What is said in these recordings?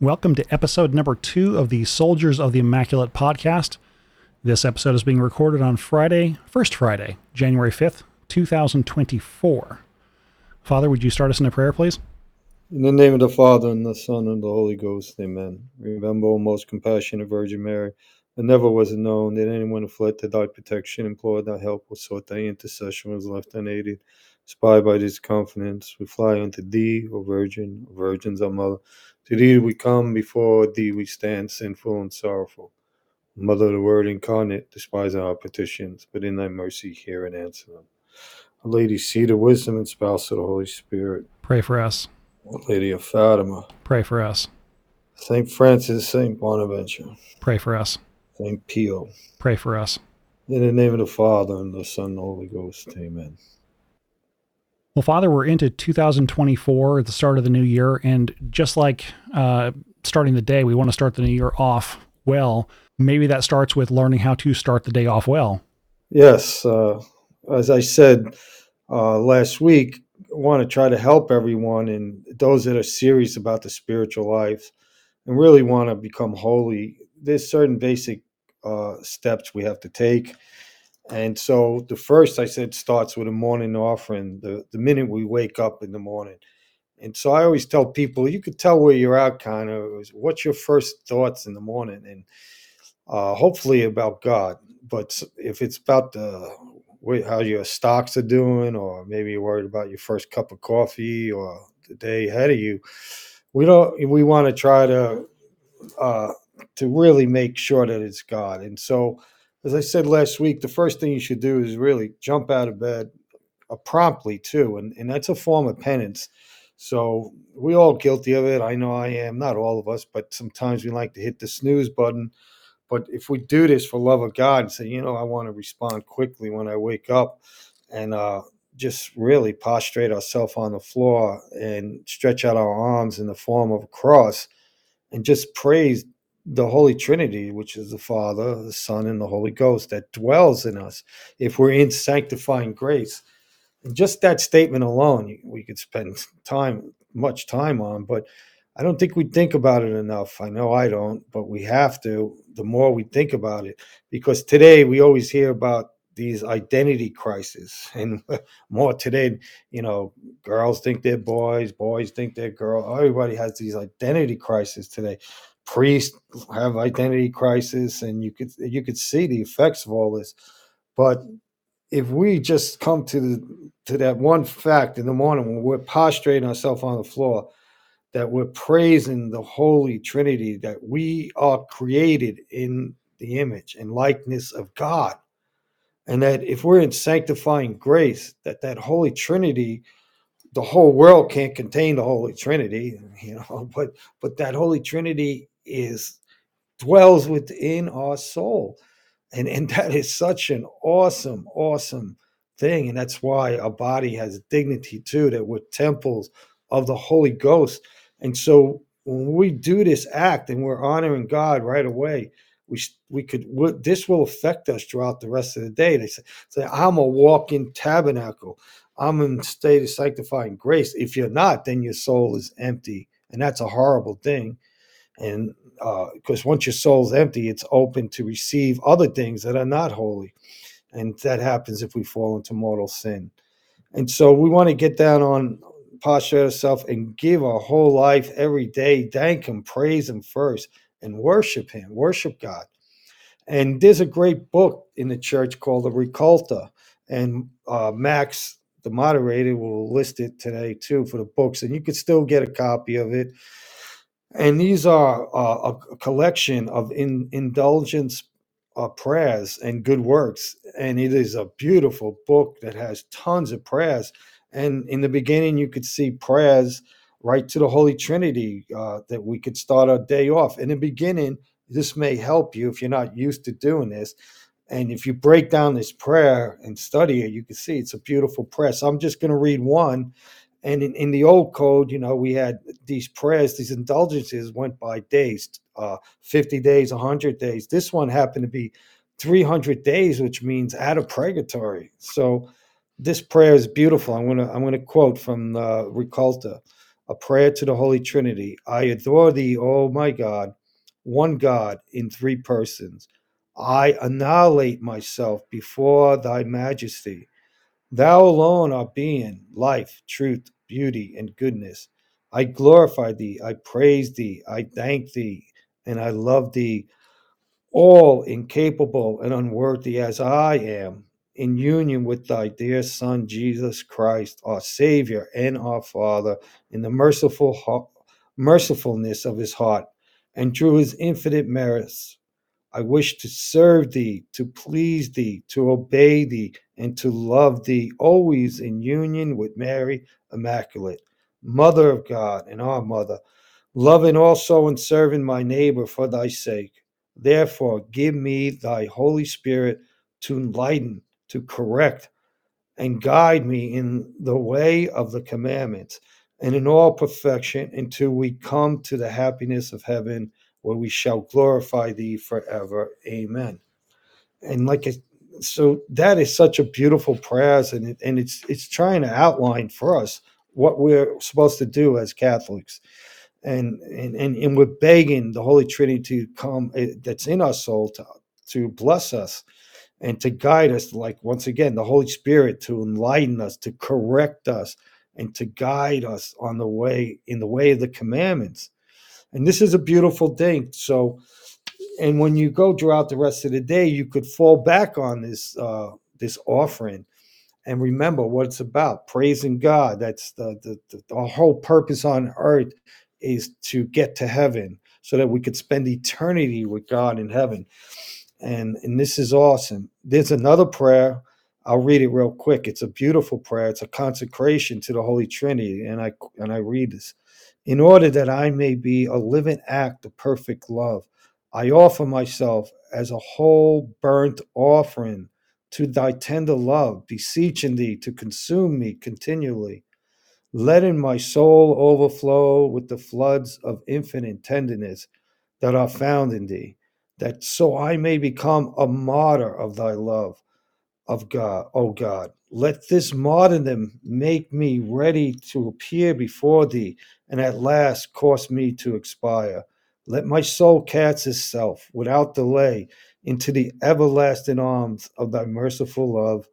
Welcome to episode number two of the Soldiers of the Immaculate podcast. This episode is being recorded on Friday, first Friday, January 5th, 2024. Father, would you start us in a prayer, please? In the name of the Father, and the Son, and the Holy Ghost, amen. Remember, O most compassionate Virgin Mary, that never was it known that anyone who fled to thy protection, implored thy help, or sought thy intercession was left unaided. Inspired by this confidence, we fly unto thee, O Virgin, O Virgins, our Mother. To thee we come, before thee we stand, sinful and sorrowful. Mother of the Word incarnate, despise our petitions, but in thy mercy hear and answer them. Our Lady, seat of wisdom and spouse of the Holy Spirit. Pray for us. Our Lady of Fatima. Pray for us. Saint Francis, Saint Bonaventure. Pray for us. Saint Pio. Pray for us. In the name of the Father, and the Son, and the Holy Ghost, amen. Well, Father, we're into 2024 at the start of the new year. And just like uh, starting the day, we want to start the new year off well. Maybe that starts with learning how to start the day off well. Yes. Uh, as I said uh, last week, I want to try to help everyone and those that are serious about the spiritual life and really want to become holy. There's certain basic uh, steps we have to take and so the first I said starts with a morning offering, the, the minute we wake up in the morning. And so I always tell people, you could tell where you're at kind of, what's your first thoughts in the morning? And uh, hopefully about God. But if it's about the how your stocks are doing, or maybe you're worried about your first cup of coffee or the day ahead of you, we don't. We want to try to uh, to really make sure that it's God. And so as I said last week, the first thing you should do is really jump out of bed uh, promptly too, and and that's a form of penance. So we all guilty of it. I know I am. Not all of us, but sometimes we like to hit the snooze button. But if we do this for love of God and say, you know, I want to respond quickly when I wake up, and uh, just really prostrate ourselves on the floor and stretch out our arms in the form of a cross, and just praise the Holy Trinity, which is the Father, the Son, and the Holy Ghost that dwells in us if we're in sanctifying grace. And just that statement alone, we could spend time, much time on, but I don't think we think about it enough. I know I don't, but we have to the more we think about it, because today we always hear about these identity crises and more today you know girls think they're boys boys think they're girls everybody has these identity crises today priests have identity crisis, and you could you could see the effects of all this. But if we just come to the to that one fact in the morning when we're prostrating ourselves on the floor, that we're praising the Holy Trinity, that we are created in the image and likeness of God, and that if we're in sanctifying grace, that that Holy Trinity the whole world can't contain the Holy Trinity, you know, but but that Holy Trinity is dwells within our soul. And, and that is such an awesome, awesome thing. And that's why our body has dignity too, that we're temples of the Holy Ghost. And so when we do this act and we're honoring God right away, we we could this will affect us throughout the rest of the day. They say, say I'm a walking tabernacle. I'm in state of sanctifying grace. If you're not, then your soul is empty, and that's a horrible thing and because uh, once your soul's empty, it's open to receive other things that are not holy, and that happens if we fall into mortal sin. And so we want to get down on posture ourselves and give our whole life every day, thank Him, praise Him first, and worship Him, worship God. And there's a great book in the church called the Raccolta, and uh, Max, the moderator, will list it today too for the books, and you can still get a copy of it and these are uh, a collection of in, indulgence uh, prayers and good works. And it is a beautiful book that has tons of prayers. And in the beginning, you could see prayers right to the Holy Trinity uh, that we could start our day off. In the beginning, this may help you if you're not used to doing this. And if you break down this prayer and study it, you can see it's a beautiful prayer. So I'm just going to read one and in, in the old code, you know, we had these prayers, these indulgences went by days, uh, 50 days, 100 days. This one happened to be 300 days, which means out of purgatory. So this prayer is beautiful. I'm gonna I'm gonna quote from uh, Raccolta. a prayer to the Holy Trinity. I adore thee, O my God, one God in three persons. I annihilate myself before thy majesty. Thou alone art being, life, truth, beauty, and goodness. I glorify thee, I praise thee, I thank thee, and I love thee, all incapable and unworthy as I am, in union with thy dear Son, Jesus Christ, our Savior and our Father, in the merciful mercifulness of his heart, and through his infinite merits. I wish to serve thee, to please thee, to obey thee, and to love thee, always in union with Mary Immaculate, Mother of God and our Mother, loving also and serving my neighbor for thy sake. Therefore, give me thy Holy Spirit to enlighten, to correct, and guide me in the way of the commandments and in all perfection until we come to the happiness of heaven where we shall glorify thee forever. Amen. And like it, so that is such a beautiful prayer and it, and it's it's trying to outline for us what we're supposed to do as Catholics. And and and, and we're begging the Holy Trinity to come eh, that's in our soul to to bless us and to guide us like once again the Holy Spirit to enlighten us, to correct us and to guide us on the way in the way of the commandments. And this is a beautiful thing. So, and when you go throughout the rest of the day, you could fall back on this uh, this offering and remember what it's about: praising God. That's the the, the the whole purpose on earth is to get to heaven, so that we could spend eternity with God in heaven. And and this is awesome. There's another prayer I'll read it real quick. It's a beautiful prayer. It's a consecration to the Holy Trinity, and I and I read this. In order that I may be a living act of perfect love, I offer myself as a whole burnt offering to thy tender love, beseeching thee to consume me continually, letting my soul overflow with the floods of infinite tenderness that are found in thee, that so I may become a martyr of thy love of God, O God. Let this martyrdom make me ready to appear before thee, and at last cause me to expire. Let my soul cast itself without delay into the everlasting arms of thy merciful love.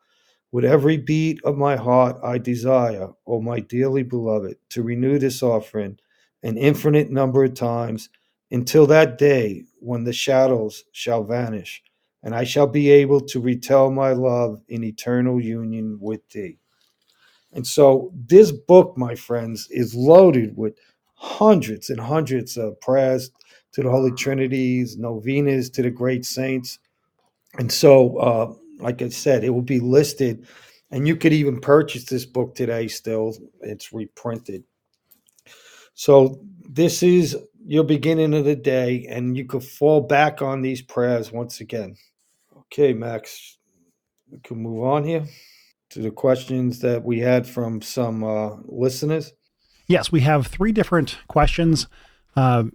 With every beat of my heart, I desire, O my dearly beloved, to renew this offering an infinite number of times until that day when the shadows shall vanish and I shall be able to retell my love in eternal union with thee. And so, this book, my friends, is loaded with hundreds and hundreds of prayers to the Holy Trinities, novenas to the great saints. And so, uh, like I said, it will be listed, and you could even purchase this book today still. It's reprinted. So, this is your beginning of the day, and you could fall back on these prayers once again. Okay, Max, we can move on here to the questions that we had from some uh, listeners. Yes, we have three different questions. Uh,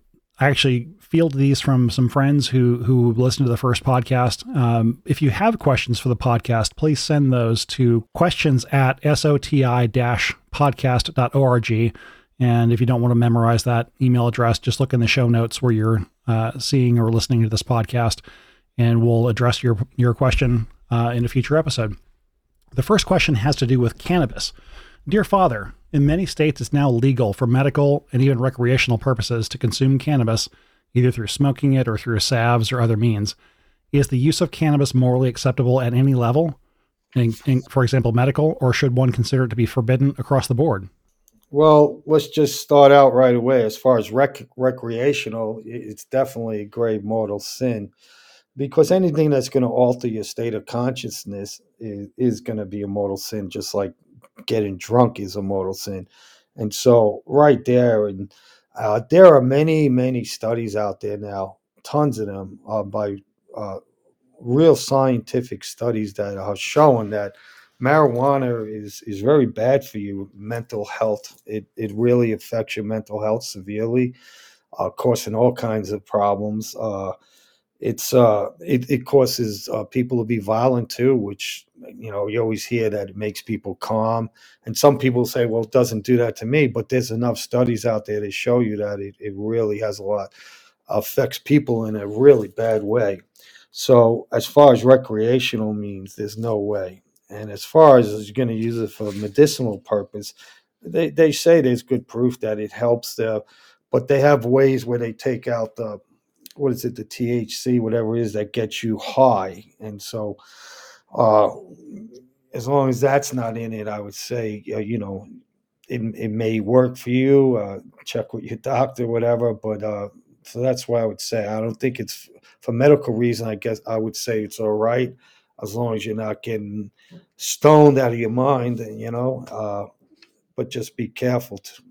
I actually fielded these from some friends who who listened to the first podcast. Um, if you have questions for the podcast, please send those to questions at soti-podcast.org. And if you don't want to memorize that email address, just look in the show notes where you're uh, seeing or listening to this podcast and we'll address your your question uh, in a future episode. The first question has to do with cannabis. Dear Father, in many states it's now legal for medical and even recreational purposes to consume cannabis, either through smoking it or through salves or other means. Is the use of cannabis morally acceptable at any level, in, in, for example, medical, or should one consider it to be forbidden across the board? Well, let's just start out right away. As far as rec- recreational, it's definitely a grave mortal sin because anything that's going to alter your state of consciousness is, is going to be a mortal sin just like getting drunk is a mortal sin. And so right there and uh, there are many many studies out there now tons of them uh, by uh, real scientific studies that are showing that marijuana is is very bad for you mental health. It, it really affects your mental health severely uh, causing all kinds of problems uh, it's uh, it, it causes uh, people to be violent too, which you know you always hear that it makes people calm, and some people say, well, it doesn't do that to me, but there's enough studies out there to show you that it, it really has a lot affects people in a really bad way. So as far as recreational means, there's no way. And as far as you're going to use it for medicinal purpose, they, they say there's good proof that it helps the, but they have ways where they take out the what is it, the THC, whatever it is that gets you high. And so, uh, as long as that's not in it, I would say, uh, you know, it, it may work for you. Uh, check with your doctor, whatever. But uh, so that's why I would say I don't think it's for medical reason. I guess I would say it's all right as long as you're not getting stoned out of your mind, you know. Uh, but just be careful. To,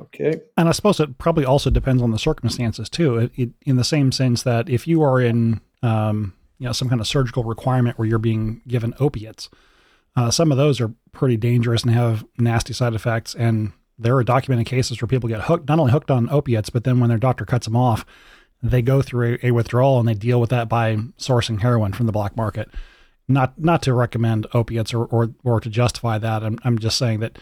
Okay. And I suppose it probably also depends on the circumstances too, it, it, in the same sense that if you are in, um, you know, some kind of surgical requirement where you're being given opiates, uh, some of those are pretty dangerous and have nasty side effects. And there are documented cases where people get hooked, not only hooked on opiates, but then when their doctor cuts them off, they go through a, a withdrawal and they deal with that by sourcing heroin from the black market. Not not to recommend opiates or or, or to justify that. I'm, I'm just saying that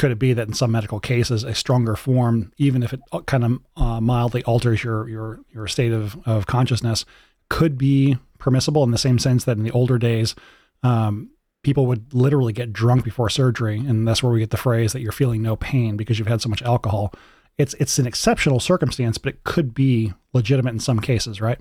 could it be that in some medical cases a stronger form, even if it uh, kind of uh, mildly alters your your your state of, of consciousness, could be permissible in the same sense that in the older days, um, people would literally get drunk before surgery, and that's where we get the phrase that you're feeling no pain because you've had so much alcohol. It's it's an exceptional circumstance, but it could be legitimate in some cases, right?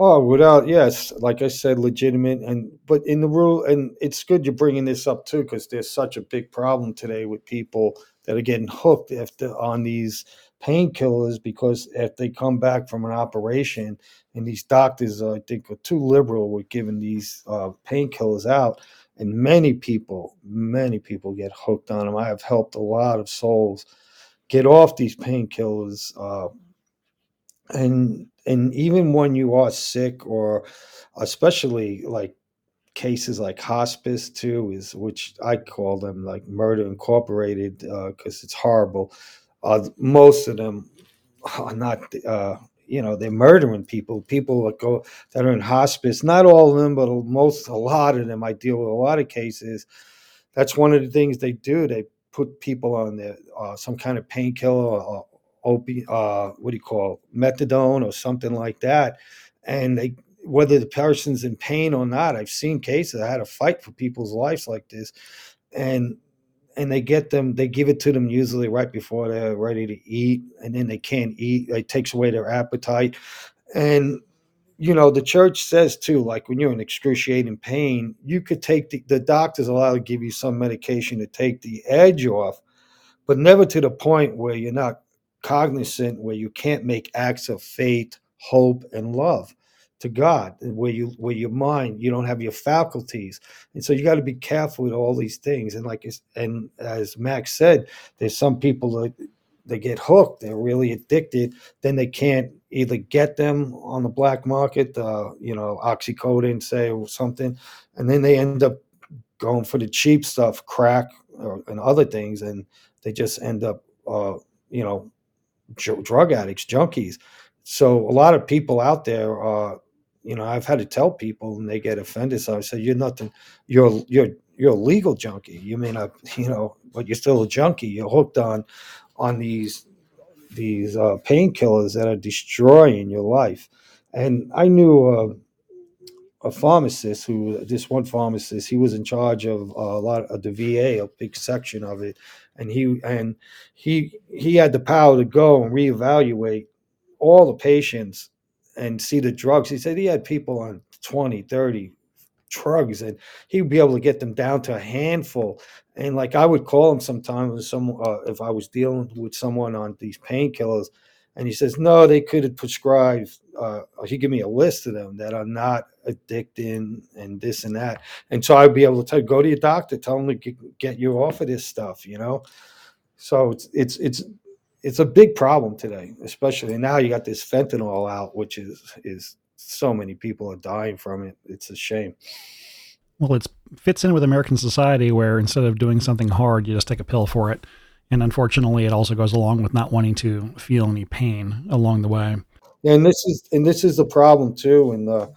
Oh, without yes, like I said, legitimate and but in the rule, and it's good you're bringing this up too because there's such a big problem today with people that are getting hooked after on these painkillers because if they come back from an operation and these doctors, uh, I think, are too liberal with giving these uh, painkillers out, and many people, many people get hooked on them. I have helped a lot of souls get off these painkillers. Uh, and and even when you are sick or especially like cases like hospice too is which i call them like murder incorporated because uh, it's horrible. Uh, most of them are not uh, you know they're murdering people. People that go that are in hospice not all of them but most a lot of them i deal with a lot of cases. That's one of the things they do. They put people on their uh, some kind of painkiller or, opi- uh, what do you call methadone or something like that, and they whether the person's in pain or not. I've seen cases. I had to fight for people's lives like this, and and they get them. They give it to them usually right before they're ready to eat, and then they can't eat. It takes away their appetite, and you know the church says too like when you're in excruciating pain you could take the, the doctor's allowed to give you some medication to take the edge off but never to the point where you're not cognizant where you can't make acts of faith, hope, and love to God, where you where your mind, you don't have your faculties, and so you got to be careful with all these things. And like and as Max said, there's some people that they get hooked, they're really addicted, then they can't either get them on the black market, uh, you know, oxycodone, say, or something, and then they end up going for the cheap stuff, crack or, and other things, and they just end up, uh, you know, drug addicts, junkies. So a lot of people out there, uh, you know, I've had to tell people and they get offended. So I say, you're nothing, you're, you're, you're a legal junkie. You may not, you know, but you're still a junkie. You're hooked on, on these, these uh, painkillers that are destroying your life. And I knew uh, a pharmacist who, this one pharmacist, he was in charge of a lot of the VA, a big section of it, and he and he he had the power to go and reevaluate all the patients and see the drugs. He said he had people on 20, 30 drugs and he would be able to get them down to a handful. And like I would call him sometimes some uh, if I was dealing with someone on these painkillers and he says, no, they could have prescribed, uh, he give me a list of them that are not addicting and this and that. And so I'd be able to tell, go to your doctor, tell him to get, get you off of this stuff, you know? So it's, it's, it's, it's a big problem today, especially now you got this fentanyl out, which is, is so many people are dying from it. It's a shame. Well, it fits in with American society where instead of doing something hard, you just take a pill for it. And unfortunately, it also goes along with not wanting to feel any pain along the way. and this is and this is the problem too. And uh,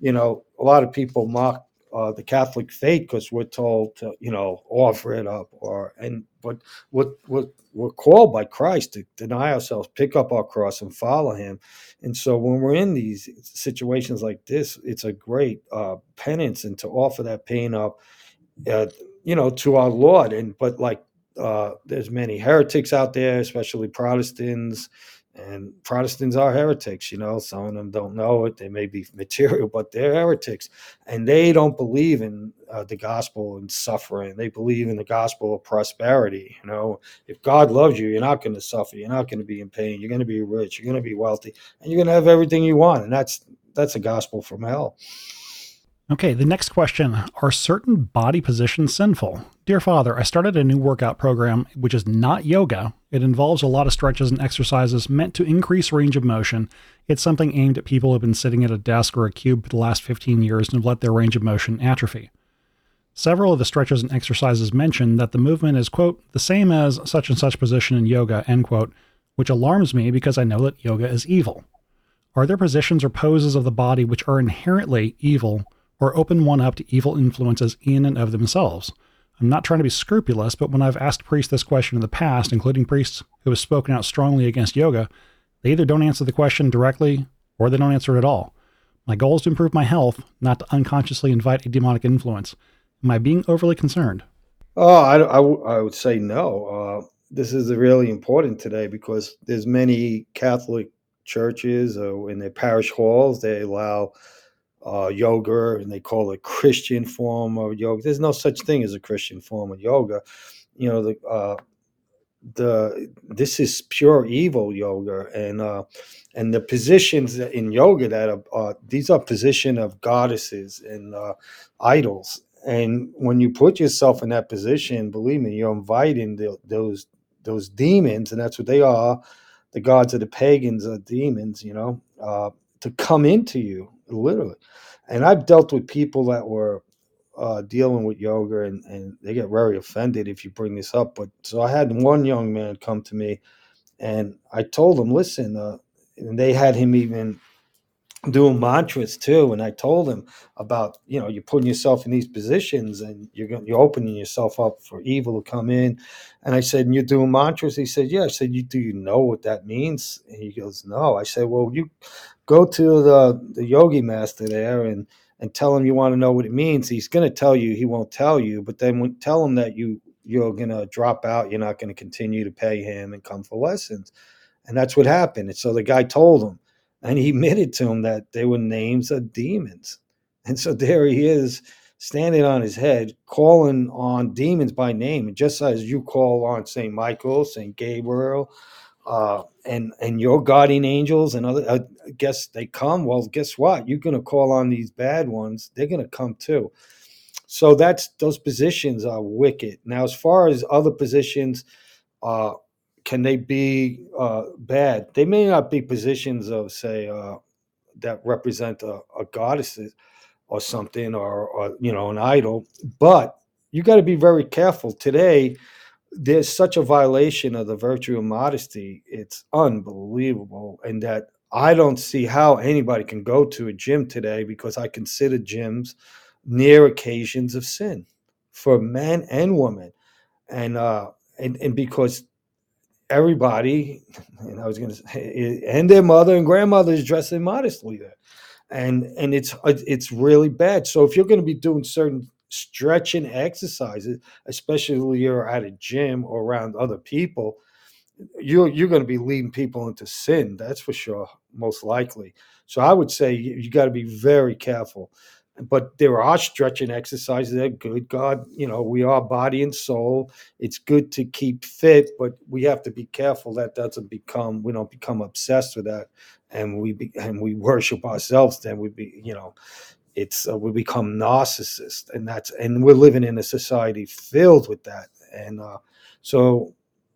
you know, a lot of people mock uh, the Catholic faith because we're told to, you know, offer it up, or and but what what we're called by Christ to deny ourselves, pick up our cross, and follow Him. And so when we're in these situations like this, it's a great uh, penance and to offer that pain up, uh, you know, to our Lord. And but like uh, there's many heretics out there, especially Protestants and Protestants are heretics, you know. Some of them don't know it. They may be material, but they're heretics. And they don't believe in uh, the gospel and suffering. They believe in the gospel of prosperity. You know, if God loves you, you're not going to suffer. You're not going to be in pain. You're going to be rich. You're going to be wealthy. And you're going to have everything you want. And that's that's a gospel from hell. Okay, the next question Are certain body positions sinful? Dear Father, I started a new workout program which is not yoga. It involves a lot of stretches and exercises meant to increase range of motion. It's something aimed at people who have been sitting at a desk or a cube for the last 15 years and have let their range of motion atrophy. Several of the stretches and exercises mention that the movement is, quote, the same as such and such position in yoga, end quote, which alarms me because I know that yoga is evil. Are there positions or poses of the body which are inherently evil? Or open one up to evil influences in and of themselves. I'm not trying to be scrupulous, but when I've asked priests this question in the past, including priests who have spoken out strongly against yoga, they either don't answer the question directly or they don't answer it at all. My goal is to improve my health, not to unconsciously invite a demonic influence. Am I being overly concerned? Oh, I, I, I would say no. Uh, this is really important today because there's many Catholic churches uh, in their parish halls they allow uh, yoga, and they call it Christian form of yoga. There's no such thing as a Christian form of yoga. You know, the uh, the this is pure evil yoga, and uh, and the positions in yoga that are uh, these are position of goddesses and uh, idols. And when you put yourself in that position, believe me, you're inviting the, those those demons, and that's what they are. The gods of the pagans are demons, you know, uh, to come into you literally. And I've dealt with people that were uh, dealing with yoga and, and they get very offended if you bring this up. But so I had one young man come to me and I told him, listen, uh, and they had him even doing mantras too. And I told him about, you know, you're putting yourself in these positions and you're going, you're opening yourself up for evil to come in. And I said, and you're doing mantras. He said, yeah. I said, you do you know what that means? And he goes, no. I said, well, you go to the the yogi master there and and tell him you want to know what it means. He's going to tell you. He won't tell you. But then when, tell him that you you're going to drop out. You're not going to continue to pay him and come for lessons. And that's what happened. And so the guy told him, and he admitted to him that they were names of demons. And so there he is standing on his head, calling on demons by name. And just as you call on St. Michael, St. Gabriel, uh, and and your guardian angels and other I guess they come. Well, guess what? You're going to call on these bad ones. They're going to come too. So that's those positions are wicked. Now, as far as other positions, uh, can they be uh, bad? They may not be positions of say uh, that represent a, a goddess or something, or, or you know an idol. But you got to be very careful today there's such a violation of the virtue of modesty. It's unbelievable. And that I don't see how anybody can go to a gym today because I consider gyms near occasions of sin for men and women. And, uh, and, and because everybody, and I was going to say, and their mother and grandmother is dressing modestly there. And, and it's, it's really bad. So if you're going to be doing certain stretching exercises, especially you're at a gym or around other people, you're you're going to be leading people into sin. That's for sure, most likely. So I would say you, you got to be very careful. But there are stretching exercises that are good. God, you know, we are body and soul. It's good to keep fit, but we have to be careful that doesn't become we don't become obsessed with that, and we be, and we worship ourselves. Then we be, you know, it's uh, we become narcissist and that's and we're living in a society filled with that and uh, so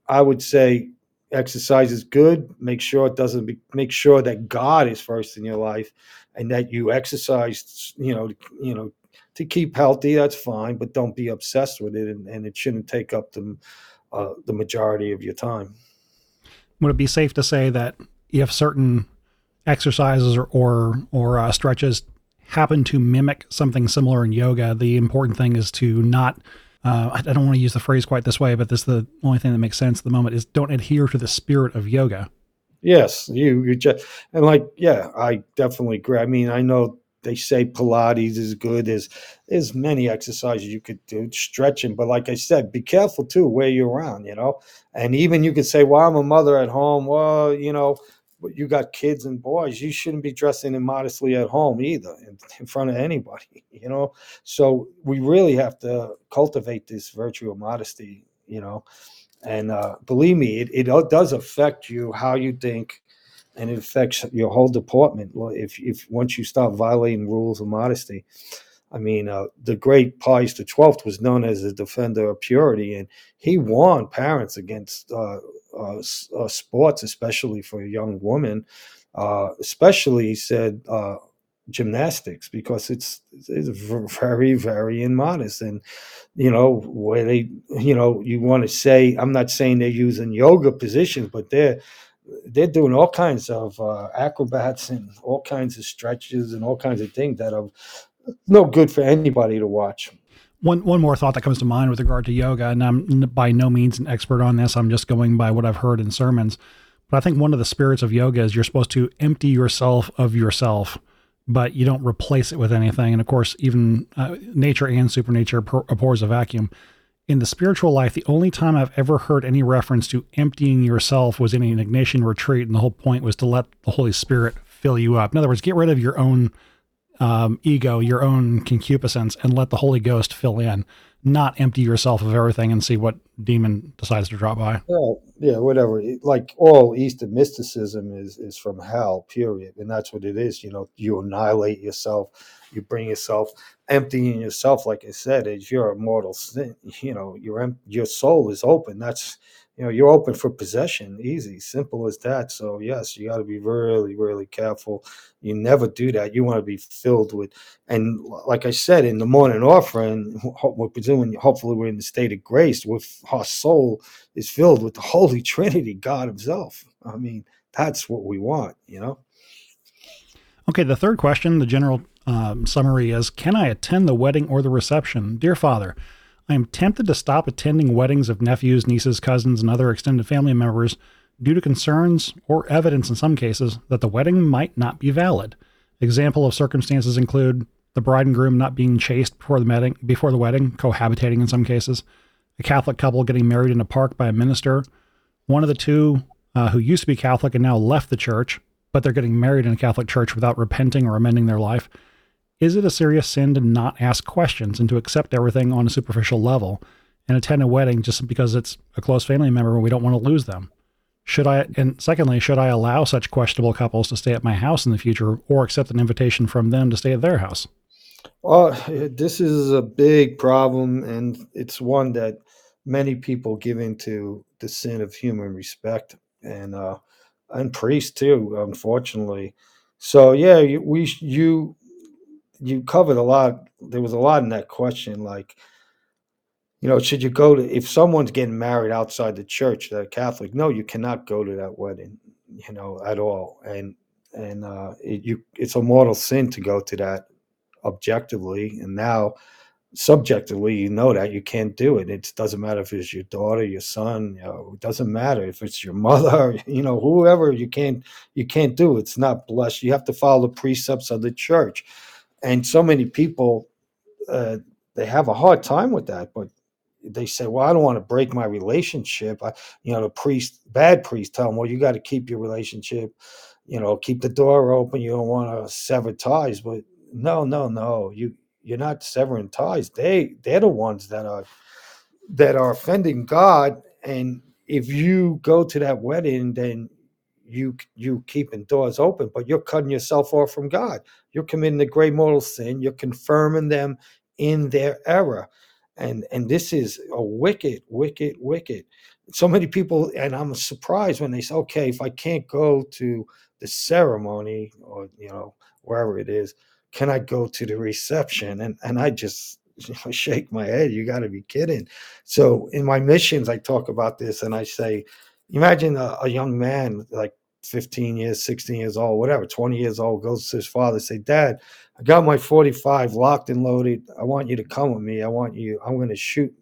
i would say exercise is good make sure it doesn't be, make sure that god is first in your life and that you exercise you know you know to keep healthy that's fine but don't be obsessed with it and, and it shouldn't take up the uh, the majority of your time would it be safe to say that if certain exercises or or, or uh, stretches happen to mimic something similar in yoga, the important thing is to not. Uh, I don't want to use the phrase quite this way, but this is the only thing that makes sense at the moment is don't adhere to the spirit of yoga. Yes, you you just and like yeah, I definitely agree. I mean, I know they say Pilates is good. There's there's many exercises you could do, stretching. But like I said, be careful too where you're around, you know. And even you could say, "Well, I'm a mother at home." Well, you know, you got kids and boys. You shouldn't be dressing immodestly at home either, in, in front of anybody, you know. So we really have to cultivate this virtue of modesty, you know. And uh, believe me, it, it does affect you how you think and it affects your whole department. If if once you start violating rules of modesty, I mean, uh, the great Pius the Twelfth was known as a defender of purity, and he warned parents against uh, uh, uh sports, especially for a young woman. Uh, especially, he said gymnastics because it's it's very very immodest and you know where they you know you want to say i'm not saying they're using yoga positions but they're they're doing all kinds of uh, acrobats and all kinds of stretches and all kinds of things that are no good for anybody to watch. One one more thought that comes to mind with regard to yoga, and I'm by no means an expert on this. I'm just going by what I've heard in sermons. But I think one of the spirits of yoga is you're supposed to empty yourself of yourself, but you don't replace it with anything. And of course, even uh, nature and supernature abhors a vacuum in the spiritual life, the only time I've ever heard any reference to emptying yourself was in an Ignatian retreat, and the whole point was to let the Holy Spirit fill you up. In other words, get rid of your own um, ego, your own concupiscence, and let the Holy Ghost fill in. Not empty yourself of everything and see what demon decides to drop by. Well, yeah, whatever. Like all Eastern mysticism is is from hell, period, and that's what it is. You know, you annihilate yourself you bring yourself emptying yourself like i said is your mortal sin you know your your soul is open that's you know you're open for possession easy simple as that. So yes you got to be really really careful. You never do that. You want to be filled with and like i said in the morning offering we're doing hopefully we're in the state of grace with our soul is filled with the holy trinity god himself. I mean that's what we want you know? Okay the third question the general um, summary is Can I attend the wedding or the reception? Dear Father, I am tempted to stop attending weddings of nephews, nieces, cousins, and other extended family members due to concerns or evidence in some cases that the wedding might not be valid. Example of circumstances include the bride and groom not being chaste before the wedding, before the wedding, cohabitating in some cases, a Catholic couple getting married in a park by a minister, one of the two uh, who used to be Catholic and now left the church, but they're getting married in a Catholic church without repenting or amending their life, is it a serious sin to not ask questions and to accept everything on a superficial level and attend a wedding just because it's a close family member and we don't want to lose them? Should I, and secondly, should I allow such questionable couples to stay at my house in the future or accept an invitation from them to stay at their house? Well, this is a big problem, and it's one that many people give into the sin of human respect, and uh, and priests too, unfortunately. So yeah, we you you covered a lot. There was a lot in that question, like you know, should you go to if someone's getting married outside the church, that Catholic? No, you cannot go to that wedding, you know, at all. And and uh, it, you, it's a mortal sin to go to that objectively. And now, subjectively, you know that you can't do it. It doesn't matter if it's your daughter, your son. You know, it doesn't matter if it's your mother. You know, whoever you can't you can't do. It. It's not blessed. You have to follow the precepts of the church and so many people uh, they have a hard time with that but they say well i don't want to break my relationship. I, you know the priest bad priest tell them well you got to keep your relationship you know keep the door open you don't want to sever ties. But no no no you you're not severing ties. They they're the ones that are that are offending god. And if you go to that wedding then you you keeping doors open, but you're cutting yourself off from God. You're committing a great mortal sin. You're confirming them in their error, and and this is a wicked, wicked, wicked. So many people, and I'm surprised when they say, "Okay, if I can't go to the ceremony or you know wherever it is, can I go to the reception?" And and I just you know, shake my head. You got to be kidding. So in my missions, I talk about this, and I say, imagine a, a young man like 15 years, 16 years old, whatever, 20 years old, goes to his father, say, Dad, I got my 45 locked and loaded. I want you to come with me. I want you, I'm going to shoot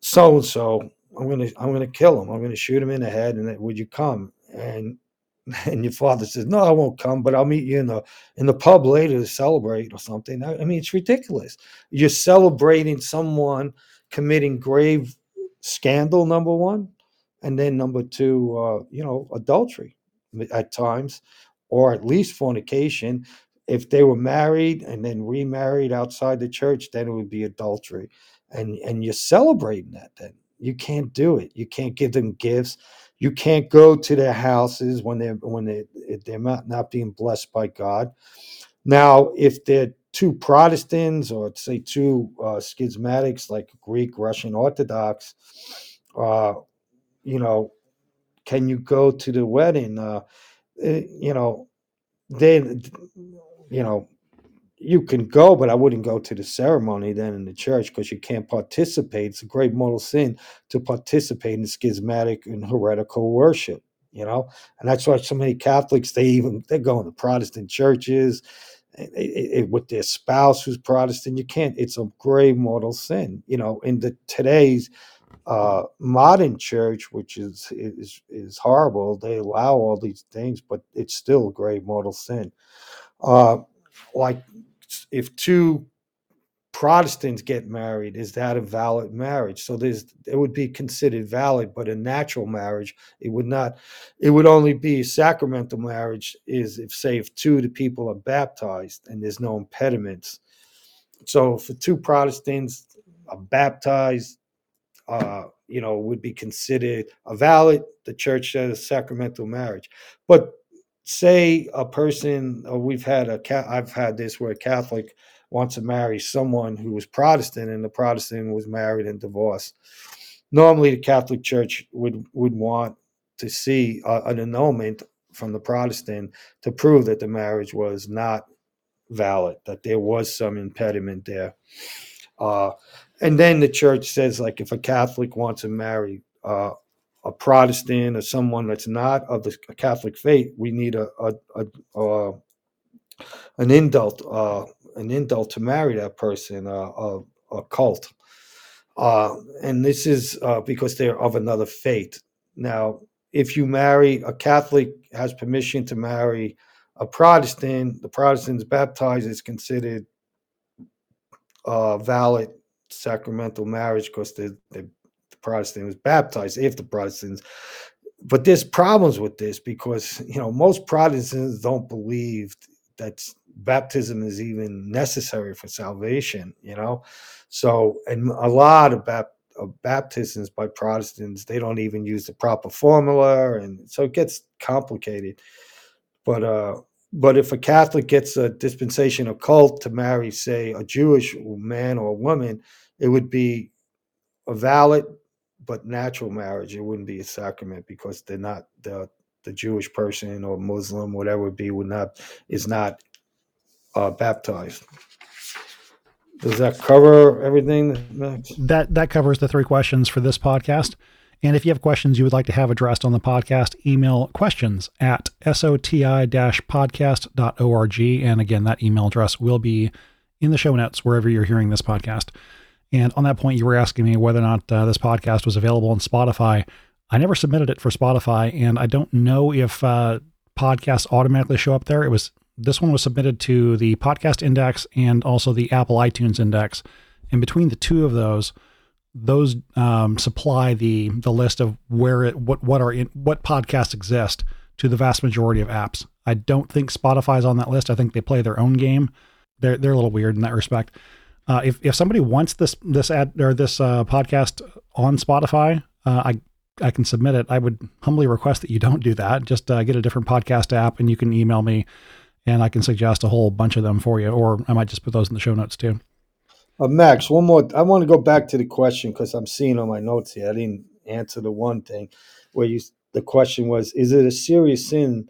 so and so. I'm gonna I'm gonna kill him. I'm gonna shoot him in the head. And would you come? And and your father says, "No, I won't come, but I'll meet you in the in the pub later to celebrate or something." I, I mean, it's ridiculous. You're celebrating someone committing grave scandal, number one, and then number two, uh, you know, adultery at times, or at least fornication. If they were married and then remarried outside the church, then it would be adultery, and and you're celebrating that. Then you can't do it. You can't give them gifts you can't go to their houses when they're when they they're not, not being blessed by God. Now, if they're two Protestants or say two uh, schismatics like Greek, Russian Orthodox, uh, you know, can you go to the wedding? Uh, eh, you know, then you know you can go, but I wouldn't go to the ceremony then in the church because you can't participate. It's a great mortal sin to participate in schismatic and heretical worship, you know, and that's why so many Catholics they even they're going to Protestant churches it, it, with their spouse who's Protestant. You can't. It's a grave mortal sin, you know. In the today's uh, modern church, which is is is horrible, they allow all these things, but it's still a grave mortal sin. Uh, like if two Protestants get married, is that a valid marriage? So there's it would be considered valid, but a natural marriage, it would not. It would only be sacramental marriage is if say if two the people are baptized and there's no impediments. So for two Protestants are baptized, uh, you know, would be considered a valid. The church says sacramental marriage, but say a person or we've had a i've had this where a catholic wants to marry someone who was protestant and the protestant was married and divorced normally the catholic church would would want to see a, an annulment from the protestant to prove that the marriage was not valid that there was some impediment there uh, and then the church says like if a catholic wants to marry uh, a Protestant or someone that's not of the Catholic faith, we need a, a, a, a an indult, uh, an indult to marry that person, uh, a, cult. Uh, and this is uh, because they're of another faith. Now, if you marry a Catholic, has permission to marry a Protestant, the Protestant's baptized is considered uh, valid sacramental marriage because the, they Protestant was baptized if the Protestants. But there's problems with this because you know most Protestants don't believe that baptism is even necessary for salvation. You know, so and a lot of, of baptisms by Protestants they don't even use the proper formula, and so it gets complicated. But uh, but if a Catholic gets a dispensation of cult to marry, say, a Jewish man or woman, it would be a valid but natural marriage, it wouldn't be a sacrament because they're not the the Jewish person or Muslim, whatever it be, would not is not uh, baptized. Does that cover everything? Max? That that covers the three questions for this podcast. And if you have questions you would like to have addressed on the podcast, email questions at soti-podcast.org. And again, that email address will be in the show notes wherever you're hearing this podcast. And on that point, you were asking me whether or not uh, this podcast was available on Spotify. I never submitted it for Spotify, and I don't know if uh, podcasts automatically show up there. It was this one was submitted to the podcast index and also the Apple iTunes index. And between the two of those, those um, supply the the list of where it what what are in what podcasts exist to the vast majority of apps. I don't think Spotify's on that list. I think they play their own game. They're they're a little weird in that respect. Uh, if if somebody wants this this ad or this uh, podcast on Spotify, uh, I I can submit it. I would humbly request that you don't do that. Just uh, get a different podcast app, and you can email me, and I can suggest a whole bunch of them for you. Or I might just put those in the show notes too. Uh, Max, one more. I want to go back to the question because I'm seeing on my notes here. I didn't answer the one thing where you. The question was: Is it a serious sin?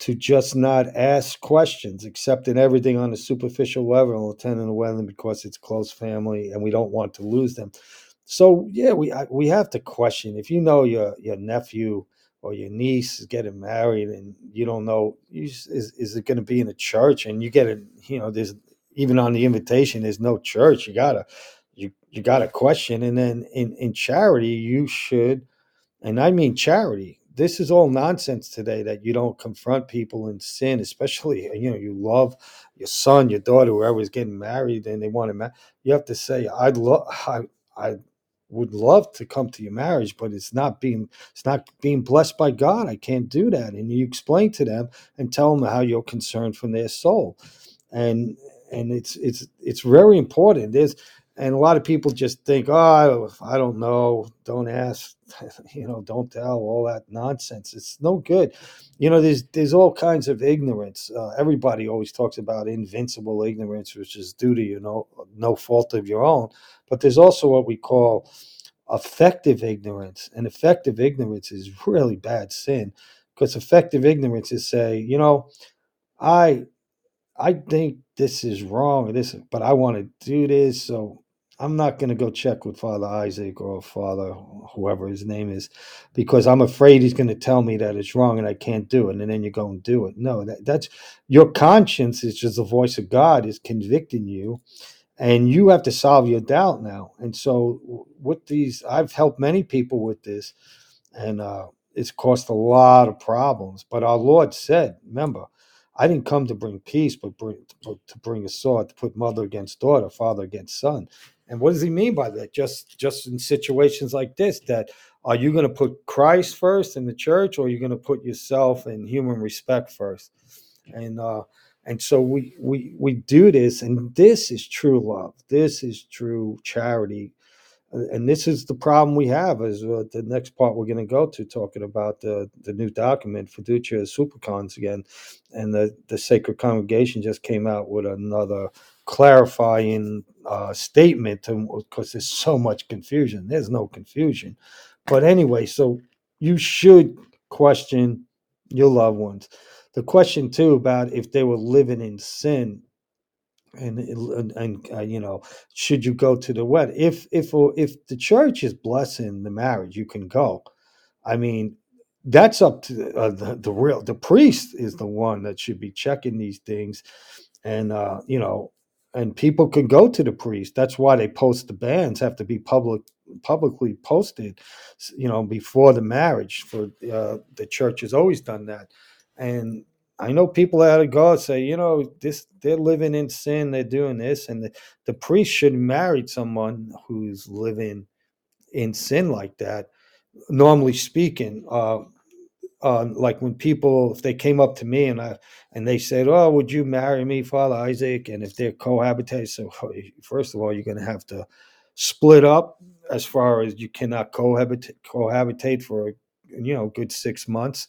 To just not ask questions, accepting everything on a superficial level, attending the wedding because it's close family and we don't want to lose them. So yeah, we we have to question. If you know your your nephew or your niece is getting married and you don't know is, is it going to be in a church? And you get it you know there's even on the invitation there's no church. You gotta you you gotta question. And then in in charity you should and i mean charity this is all nonsense today that you don't confront people in sin especially you know you love your son your daughter whoever's getting married and they want to you have to say i'd love i i would love to come to your marriage, but it's not being it's not being blessed by God. I can't do that. And you explain to them and tell them how you're concerned from their soul. And and it's it's it's very important. There's and a lot of people just think, oh, I don't know, don't ask, you know, don't tell, all that nonsense. It's no good. You know, there's there's all kinds of ignorance. Uh, everybody always talks about invincible ignorance, which is due to you know no fault of your own. But there's also what we call effective ignorance, and effective ignorance is really bad sin, because effective ignorance is say, you know, I I think this is wrong or this, but I want to do this, so I'm not going to go check with Father Isaac or Father whoever his name is because I'm afraid he's going to tell me that it's wrong and I can't do it. And then you go and do it. No, that, that's your conscience is just the voice of God is convicting you and you have to solve your doubt now. And so with these, I've helped many people with this and uh, it's caused a lot of problems. But our Lord said, remember, I didn't come to bring peace, but bring, to bring a sword, to put mother against daughter, father against son. And what does he mean by that? Just just in situations like this, that are you going to put Christ first in the church, or are you going to put yourself and human respect first? And uh, and so we we we do this, and this is true love. This is true charity and this is the problem we have is uh, the next part we're going to go to talking about the, the new document fiducia supplicans again and the, the sacred congregation just came out with another clarifying uh, statement because there's so much confusion. There's no confusion. But anyway so you should question your loved ones. The question too about if they were living in sin and and, and uh, you know should you go to the wedding? If if if the church is blessing the marriage you can go. I mean that's up to uh, the, the real the priest is the one that should be checking these things and uh you know and people can go to the priest that's why they post the banns have to be public publicly posted you know before the marriage for uh, the church has always done that and I know people out of God say, you know, this they're living in sin, they're doing this, and the, the priest should marry someone who's living in sin like that. Normally speaking, uh, uh, like when people if they came up to me and I and they said, "Oh, would you marry me, Father Isaac?" and if they're cohabitate, so first of all, you're going to have to split up as far as you cannot cohabitate cohabitate for you know good six months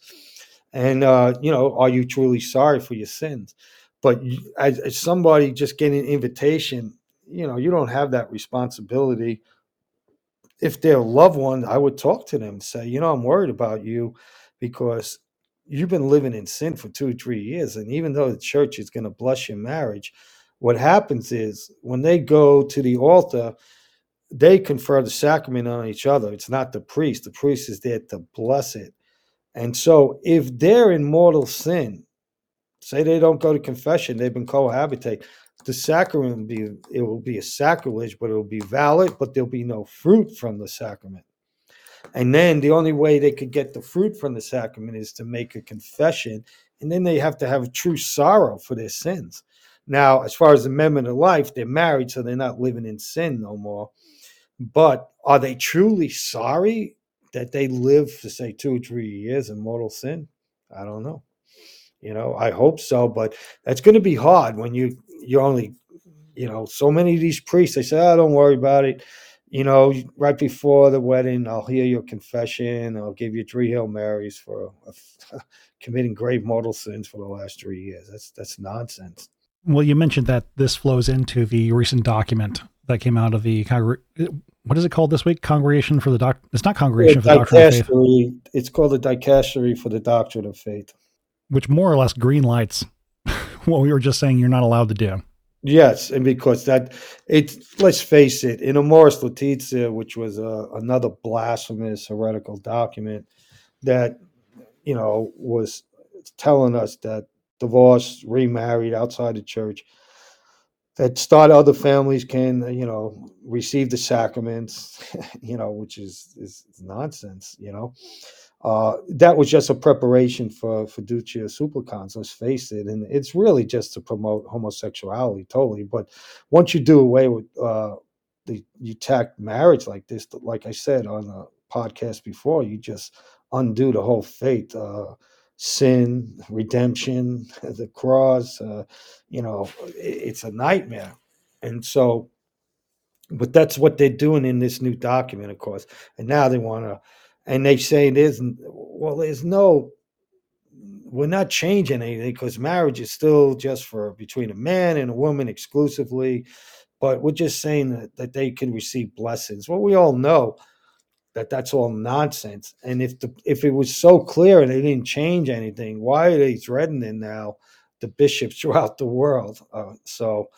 and uh, you know, are you truly sorry for your sins? But as, as somebody just getting an invitation, you know, you don't have that responsibility. If they're loved one, I would talk to them and say, you know, I'm worried about you because you've been living in sin for two or three years. And even though the church is going to bless your marriage, what happens is when they go to the altar, they confer the sacrament on each other. It's not the priest. The priest is there to bless it. And so if they're in mortal sin, say they don't go to confession, they've been cohabitate, the sacrament will be it will be a sacrilege, but it will be valid, but there'll be no fruit from the sacrament. And then the only way they could get the fruit from the sacrament is to make a confession, and then they have to have true sorrow for their sins. Now, as far as the amendment of life, they're married, so they're not living in sin no more. But are they truly sorry? that they live for say two or three years in mortal sin? I don't know. You know, I hope so, but that's going to be hard when you you only, you know, so many of these priests they say, "Oh, don't worry about it." You know, right before the wedding, I'll hear your confession. I'll give you three hail marys for committing grave mortal sins for the last three years. That's that's nonsense. Well, you mentioned that this flows into the recent document that came out of the Congre- uh, what is it called this week? Congregation for the doc. It's not congregation for the doctrine of faith. It's called the dicastery for the doctrine of faith, which more or less green lights what we were just saying. You're not allowed to do. Yes, and because that it. Let's face it. In Amoris Laetitia, which was uh, another blasphemous heretical document, that you know, was telling us that divorced, remarried outside the church, that start other families can, you know, receive the sacraments, you know, which is, is nonsense, you know. Uh, that was just a preparation for fiducia supplicans. let's face it. And it's really just to promote homosexuality totally. But once you do away with uh, the, you tack marriage like this, like I said on the podcast before, you just undo the whole fate. Uh, sin, redemption, the cross, uh, you know, it's a nightmare. And so, but that's what they're doing in this new document, of course. And now they want to, and they say there's, well, there's no, we're not changing anything because marriage is still just for between a man and a woman exclusively. But we're just saying that, that they can receive blessings. Well, we all know that that's all nonsense. And if the if it was so clear and they didn't change anything, why are they threatening now the bishops throughout the world? Uh, so,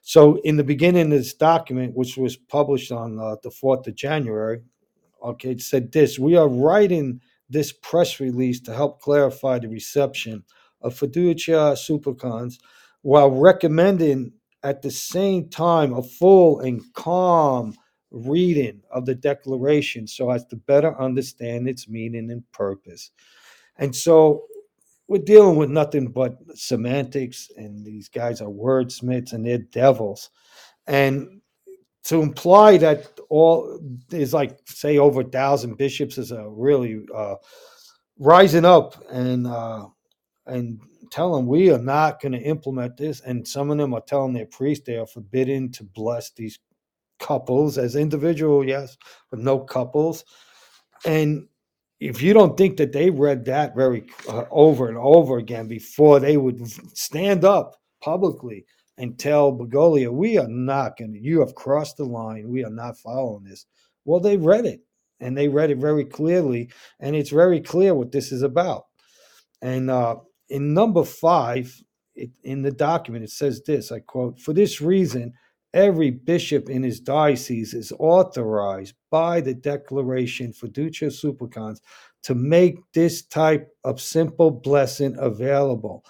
so in the beginning of this document, which was published on uh, the fourth of January, okay, said this: We are writing this press release to help clarify the reception of fiducia supplicans while recommending at the same time a full and calm reading of the Declaration so as to better understand its meaning and purpose. And so we're dealing with nothing but semantics, and these guys are wordsmiths and they're devils. And to imply that all is like, say, over a thousand bishops is a really uh, rising up and uh, and telling we are not going to implement this. And some of them are telling their priests they are forbidden to bless these couples as individual, yes, but no couples. And if you don't think that they read that very uh, over and over again before they would stand up publicly and tell Bergoglio, we are not going to, you have crossed the line. We are not following this. Well, they read it and they read it very clearly. And it's very clear what this is about. And uh, in number five, it, in the document, it says this I quote, for this reason, Every bishop in his diocese is authorized by the Declaration Fiducia Supplicans to make this type of simple blessing available,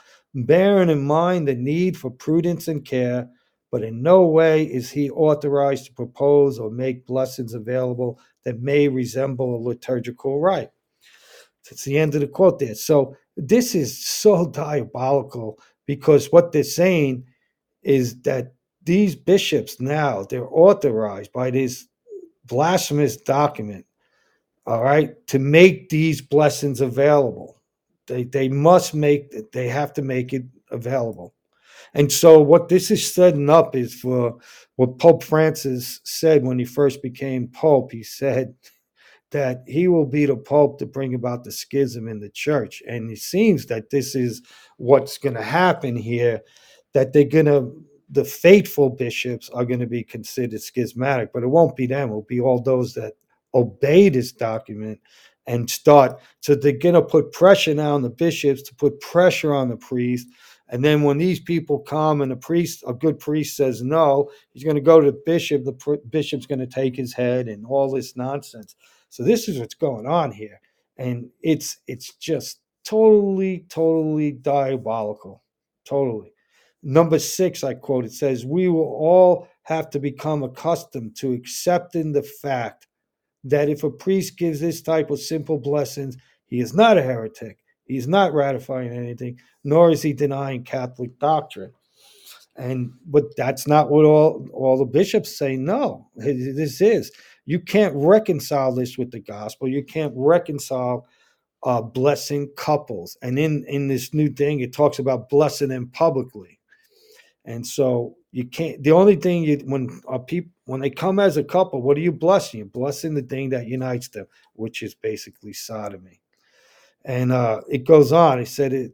bearing in mind the need for prudence and care, but in no way is he authorized to propose or make blessings available that may resemble a liturgical rite. It's the end of the quote there. So this is so diabolical because what they're saying is that these bishops now they're authorized by this blasphemous document all right to make these blessings available they they must make they have to make it available. And so what this is setting up is for what pope francis said when he first became pope. He said that he will be the pope to bring about the schism in the church. And it seems that this is what's going to happen here that they're going to the faithful bishops are going to be considered schismatic, but it won't be them. It'll be all those that obey this document and start. So they're going to put pressure now on the bishops to put pressure on the priest. And then when these people come and the priest, a good priest says no, he's going to go to the bishop. The pr- bishop's going to take his head and all this nonsense. So this is what's going on here, and it's it's just totally, totally diabolical, totally. Number six, I quote, it says, We will all have to become accustomed to accepting the fact that if a priest gives this type of simple blessings, he is not a heretic. He is not ratifying anything, nor is he denying Catholic doctrine. And but that's not what all, all the bishops say. No, this is. You can't reconcile this with the gospel. You can't reconcile uh, blessing couples. And in, in this new thing, it talks about blessing them publicly. And so you can't. The only thing you when a people when they come as a couple, what are you blessing? You're blessing the thing that unites them, which is basically sodomy. And uh, it goes on. He said it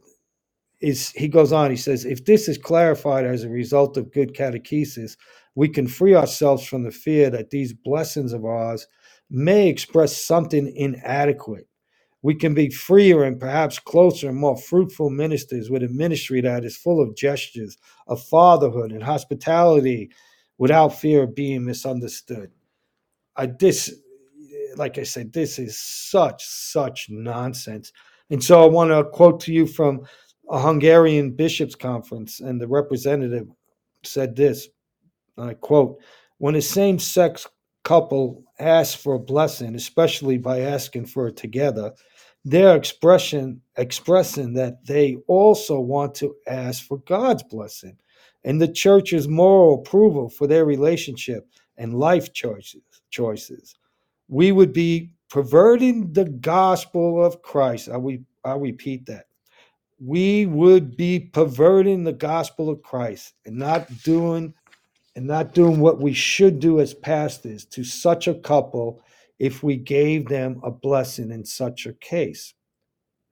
is. He goes on. He says, if this is clarified as a result of good catechesis, we can free ourselves from the fear that these blessings of ours may express something inadequate we can be freer and perhaps closer and more fruitful ministers with a ministry that is full of gestures of fatherhood and hospitality without fear of being misunderstood. I this like I said, this is such, such nonsense. And so I want to quote to you from a Hungarian bishops' conference, and the representative said this I quote, when a same sex couple asks for a blessing, especially by asking for it together, their expression expressing that they also want to ask for God's blessing and the church's moral approval for their relationship and life choices choices. We would be perverting the gospel of Christ. I, we, I repeat that. We would be perverting the gospel of Christ and not doing and not doing what we should do as pastors to such a couple if we gave them a blessing in such a case.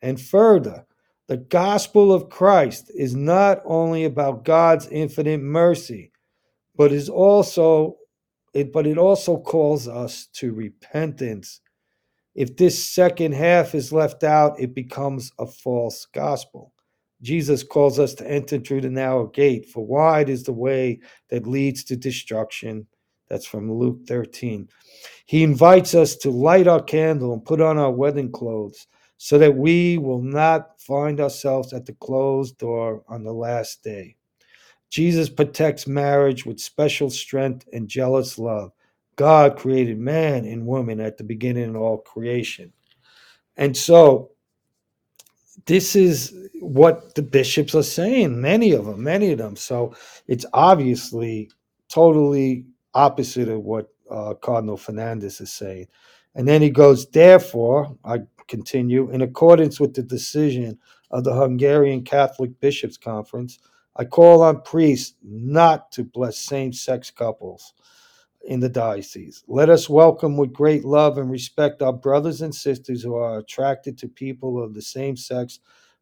And further, the gospel of Christ is not only about God's infinite mercy, but is also it but it also calls us to repentance. If this second half is left out, it becomes a false gospel. Jesus calls us to enter through the narrow gate, for wide is the way that leads to destruction. That's from Luke 13. He invites us to light our candle and put on our wedding clothes so that we will not find ourselves at the closed door on the last day. Jesus protects marriage with special strength and jealous love. God created man and woman at the beginning of all creation. And so this is what the bishops are saying, many of them, many of them. So it's obviously totally opposite of what uh, Cardinal Fernandez is saying. And then he goes, therefore, I continue, in accordance with the decision of the Hungarian Catholic Bishops' Conference, I call on priests not to bless same sex couples in the diocese. Let us welcome with great love and respect our brothers and sisters who are attracted to people of the same sex,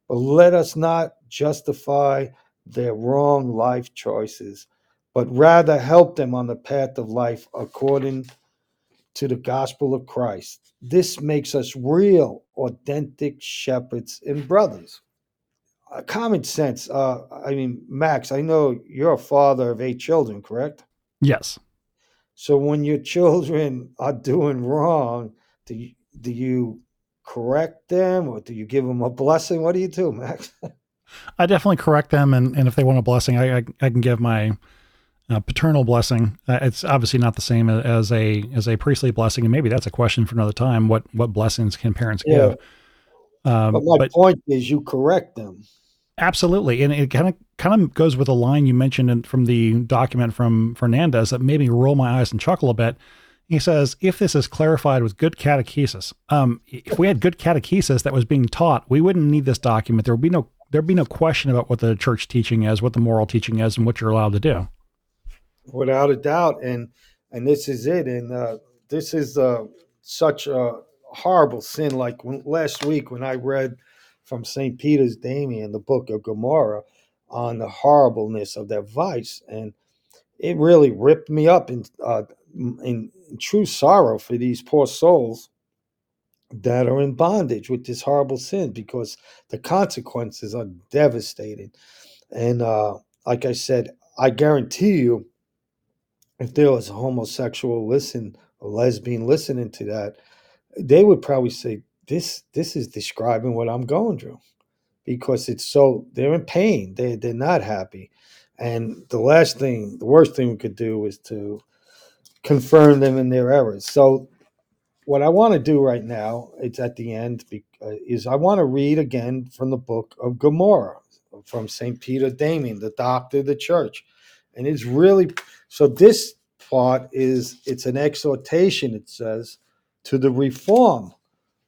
but let us not justify their wrong life choices, but rather help them on the path of life according to the gospel of Christ. This makes us real, authentic shepherds and brothers. Uh, common sense. Uh, I mean, Max, I know you're a father of eight children, correct? Yes. So when your children are doing wrong, do you, do you correct them or do you give them a blessing? What do you do, Max? I definitely correct them, and, and if they want a blessing, I I, I can give my uh, paternal blessing. Uh, it's obviously not the same as a as a priestly blessing, and maybe that's a question for another time. What what blessings can parents yeah. give? Um, but my but, point is, you correct them. Absolutely, and it kind of kind of goes with a line you mentioned in, from the document from Fernandez that made me roll my eyes and chuckle a bit. He says, "If this is clarified with good catechesis, um, if we had good catechesis that was being taught, we wouldn't need this document. There would be no there'd be no question about what the church teaching is, what the moral teaching is, and what you're allowed to do." Without a doubt, and and this is it, and uh, this is uh, such a horrible sin. Like when, last week when I read from St. Peter's Damian, the book of Gomorrah, on the horribleness of that vice. And it really ripped me up in, uh, in, in true sorrow for these poor souls that are in bondage with this horrible sin because the consequences are devastating. And uh, like I said, I guarantee you, if there was a homosexual listen, a lesbian listening to that, they would probably say, this this is describing what I'm going through because it's so they're in pain. They they're not happy. And the last thing, the worst thing we could do is to confirm them in their errors. So what I want to do right now, it's at the end, uh, is I want to read again from the book of Gomorrah from St. Peter Damian, the doctor of the church. And it's really so this part is it's an exhortation, it says, to the reform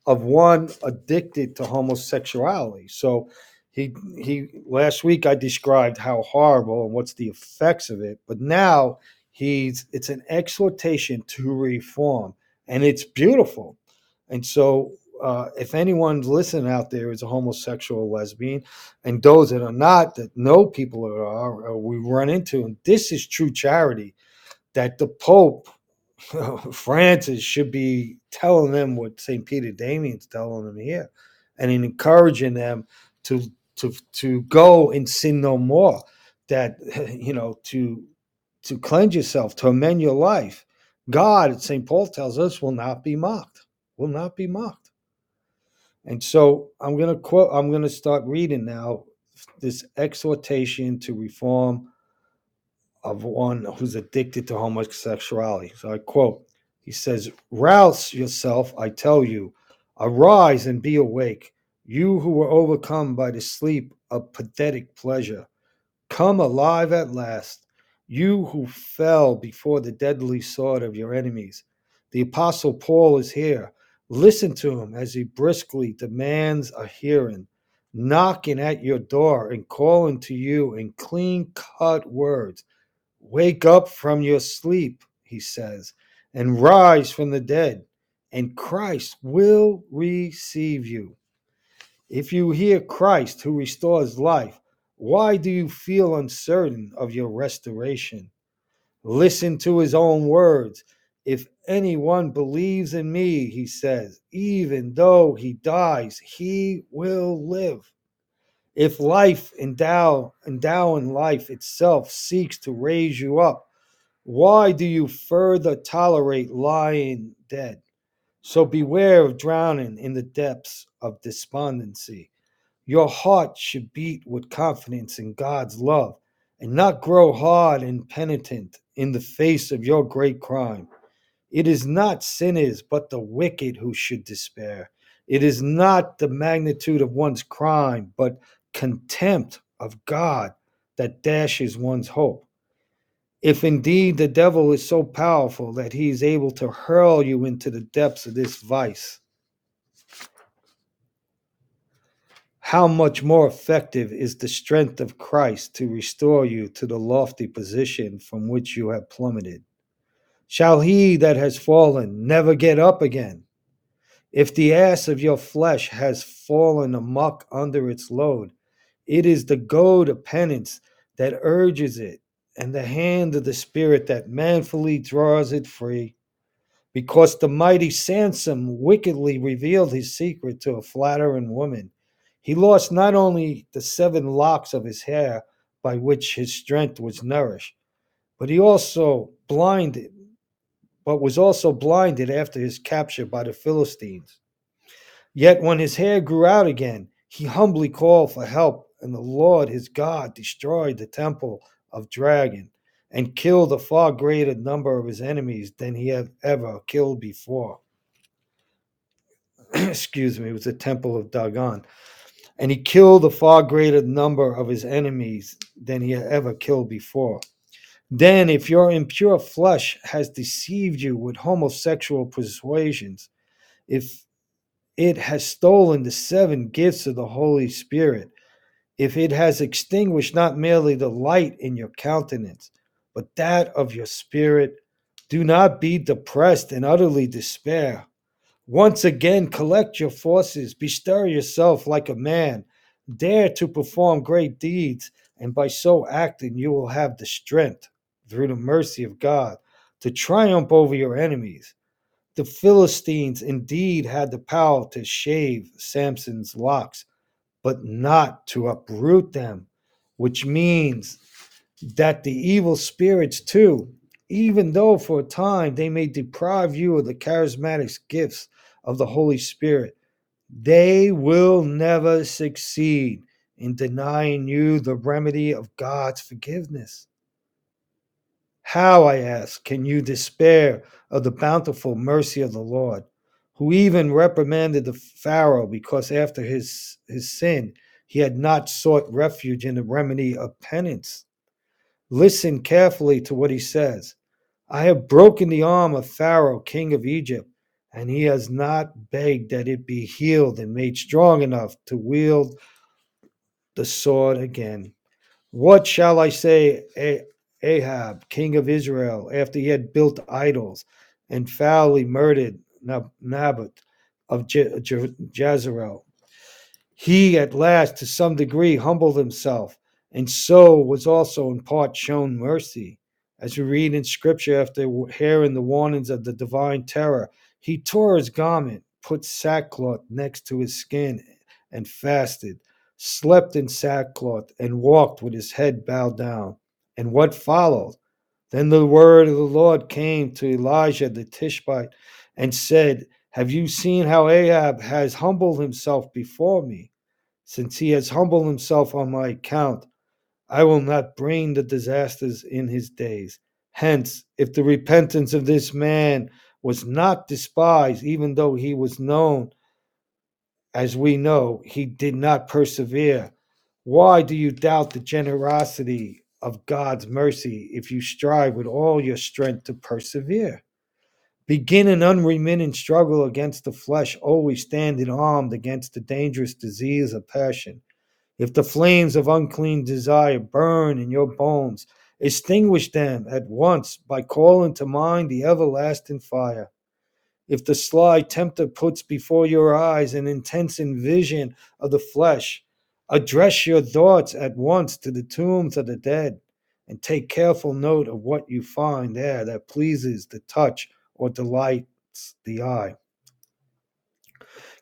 of one addicted to homosexuality. So he he last week I described how horrible and what's the effects of it, but now he's it's an exhortation to reform, and it's beautiful. And so, uh, if anyone's listening out there is a homosexual lesbian, and those that are not, that know people that are, uh, we run into, and this is true charity, that the Pope Francis should be telling them what St. Peter Damian's telling them here and in encouraging them to to to go and sin no more that you know to to cleanse yourself to amend your life god st paul tells us will not be mocked will not be mocked And so I'm going to quote, I'm going to start reading now this exhortation to reform of one who's addicted to homosexuality. So I quote, he says, Rouse yourself, I tell you, arise and be awake, you who were overcome by the sleep of pathetic pleasure. Come alive at last, you who fell before the deadly sword of your enemies. The Apostle Paul is here. Listen to him as he briskly demands a hearing, knocking at your door and calling to you in clean cut words. Wake up from your sleep, he says, and rise from the dead, and Christ will receive you. If you hear Christ who restores life, why do you feel uncertain of your restoration? Listen to his own words. If anyone believes in me, he says, even though he dies, he will live. If life endow, endowing life itself seeks to raise you up, why do you further tolerate lying dead? So beware of drowning in the depths of despondency. Your heart should beat with confidence in God's love and not grow hard and penitent in the face of your great crime. It is not sinners, but the wicked who should despair. It is not the magnitude of one's crime, but contempt of God that dashes one's hope. If indeed the devil is so powerful that he is able to hurl you into the depths of this vice, how much more effective is the strength of Christ to restore you to the lofty position from which you have plummeted? Shall he that has fallen never get up again? If the ass of your flesh has fallen amuck under its load, it is the goad of penance that urges it, and the hand of the Spirit that manfully draws it free. Because the mighty Samson wickedly revealed his secret to a flattering woman, he lost not only the seven locks of his hair by which his strength was nourished, but he also blinded, but was also blinded after his capture by the Philistines. Yet when his hair grew out again, he humbly called for help and the Lord his God destroyed the temple of Dagon and killed a far greater number of his enemies than he had ever killed before. Excuse me, it was the temple of Dagon. And he killed a far greater number of his enemies than he had ever killed before. Then, if your impure flesh has deceived you with homosexual persuasions, if it has stolen the seven gifts of the Holy Spirit, if it has extinguished not merely the light in your countenance, but that of your spirit, do not be depressed and utterly despair. Once again, collect your forces, bestir yourself like a man, dare to perform great deeds, and by so acting, you will have the strength, through the mercy of God, to triumph over your enemies. The Philistines indeed had the power to shave Samson's locks but not to uproot them, which means that the evil spirits, too, even though for a time they may deprive you of the charismatic gifts of the Holy Spirit, they will never succeed in denying you the remedy of God's forgiveness. How, I ask, can you despair of the bountiful mercy of the Lord? who even reprimanded the Pharaoh because after his, his sin, he had not sought refuge in the remedy of penance. Listen carefully to what he says. I have broken the arm of Pharaoh, king of Egypt, and he has not begged that it be healed and made strong enough to wield the sword again. What shall I say, eh, Ahab, king of Israel, after he had built idols and foully murdered Naboth of Jezreel. He at last, to some degree, humbled himself, and so was also in part shown mercy. As we read in Scripture, after hearing the warnings of the divine terror, he tore his garment, put sackcloth next to his skin, and fasted, slept in sackcloth, and walked with his head bowed down. And what followed? Then the word of the Lord came to Elijah the Tishbite and said, Have you seen how Ahab has humbled himself before me? Since he has humbled himself on my account, I will not bring the disasters in his days. Hence, if the repentance of this man was not despised, even though he was known, as we know, he did not persevere. Why do you doubt the generosity of God's mercy if you strive with all your strength to persevere? Begin an unremitting struggle against the flesh, always standing armed against the dangerous disease of passion. If the flames of unclean desire burn in your bones, extinguish them at once by calling to mind the everlasting fire. If the sly tempter puts before your eyes an intense vision of the flesh, address your thoughts at once to the tombs of the dead, and take careful note of what you find there that pleases the touch or delights the eye.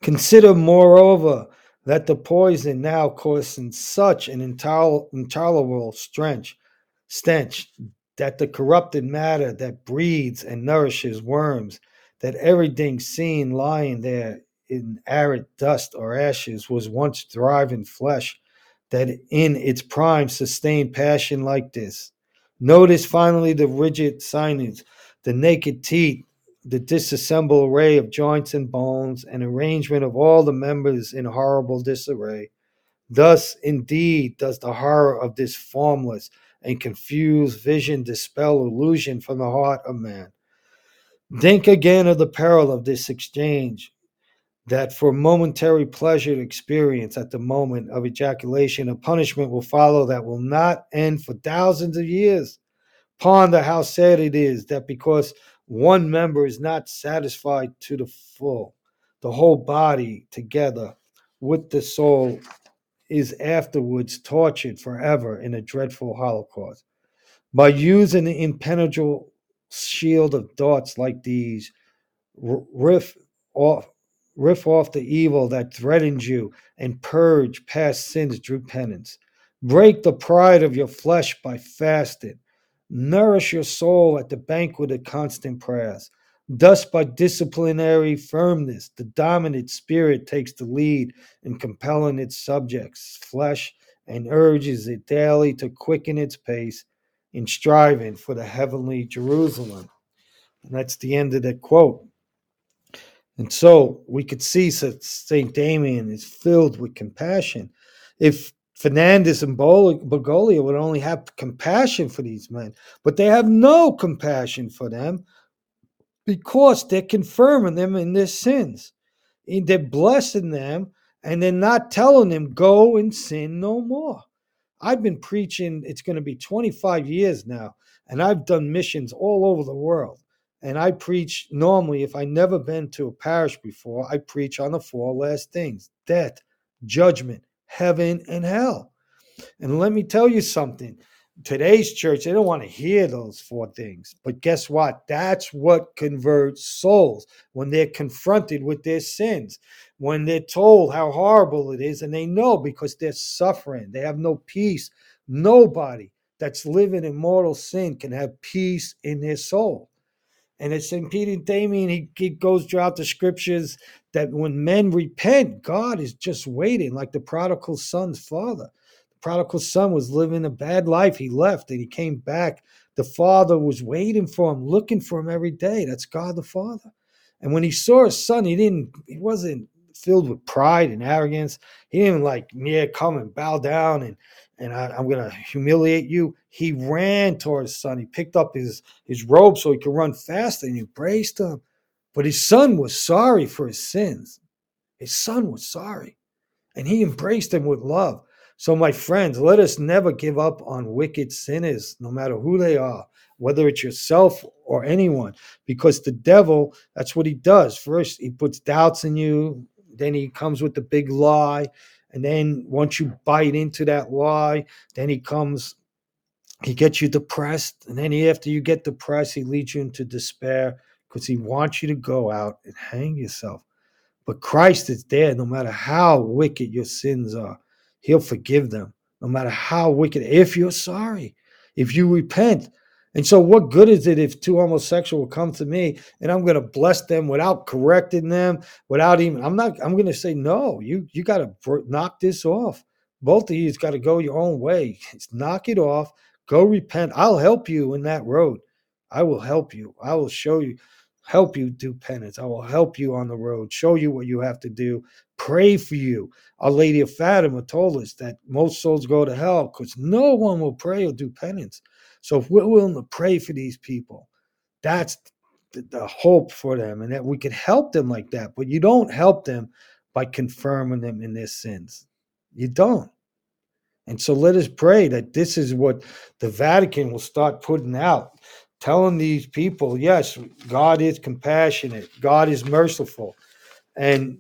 Consider, moreover, that the poison now causing such an intolerable stench, stench that the corrupted matter that breeds and nourishes worms, that everything seen lying there in arid dust or ashes was once thriving flesh, that in its prime sustained passion like this. Notice finally the rigid sinews, the naked teeth, the disassembled array of joints and bones, and arrangement of all the members in horrible disarray. Thus, indeed, does the horror of this formless and confused vision dispel illusion from the heart of man. Think again of the peril of this exchange, that for momentary pleasure to experience at the moment of ejaculation, a punishment will follow that will not end for thousands of years. Ponder how sad it is that because one member is not satisfied to the full. The whole body together with the soul is afterwards tortured forever in a dreadful holocaust. By using the impenetrable shield of thoughts like these, riff off, riff off the evil that threatens you and purge past sins through penance. Break the pride of your flesh by fasting Nourish your soul at the banquet of constant prayers. Thus, by disciplinary firmness, the dominant spirit takes the lead in compelling its subjects' flesh and urges it daily to quicken its pace in striving for the heavenly Jerusalem. And that's the end of that quote. And so we could see that St. Damian is filled with compassion. If Fernandez and Bergoglio would only have compassion for these men, but they have no compassion for them because they're confirming them in their sins. And They're blessing them and they're not telling them, go and sin no more. I've been preaching, it's going to be 25 years now, and I've done missions all over the world. And I preach normally, if I never been to a parish before, I preach on the four last things death, judgment, heaven, and hell. And let me tell you something today's church, they don't want to hear those four things. But guess what? That's what converts souls when they're confronted with their sins, when they're told how horrible it is, and they know because they're suffering, they have no peace. Nobody that's living in mortal sin can have peace in their soul. And it's. Peter Damian, he, he goes throughout the scriptures that when men repent, God is just waiting, like the prodigal son's father. The prodigal son was living a bad life. He left and he came back. The father was waiting for him, looking for him every day. That's God the Father. And when he saw his son, he didn't, he wasn't filled with pride and arrogance. He didn't like, yeah, come and bow down and and I, am to humiliate you. He ran towards his son. He picked up his his robe so he could run faster and he embraced him. But his son was sorry for his sins. His son was sorry. And he embraced him with love. So, my friends, let us never give up on wicked sinners, no matter who they are, whether it's yourself or anyone, because the devil, that's what he does. First, he puts doubts in you, then he comes with the big lie. And then once you bite into that lie, then he comes, he gets you depressed. And then after you get depressed, he leads you into despair because he wants you to go out and hang yourself. But Christ is there no matter how wicked your sins are. He'll forgive them no matter how wicked. If you're sorry, if you repent, And so, what good is it if two homosexual come to me and I'm going to bless them without correcting them, without even? I'm not. I'm going to say no. You you got to knock this off. Both of you's got to go your own way. It's knock it off. Go repent. I'll help you in that road. I will help you. I will show you, help you do penance. I will help you on the road. Show you what you have to do. Pray for you. Our Lady of Fatima told us that most souls go to hell because no one will pray or do penance. So if we're willing to pray for these people, that's the, the hope for them and that we can help them like that. But you don't help them by confirming them in their sins. You don't. And so let us pray that this is what the Vatican will start putting out, telling these people, yes, God is compassionate, God is merciful. And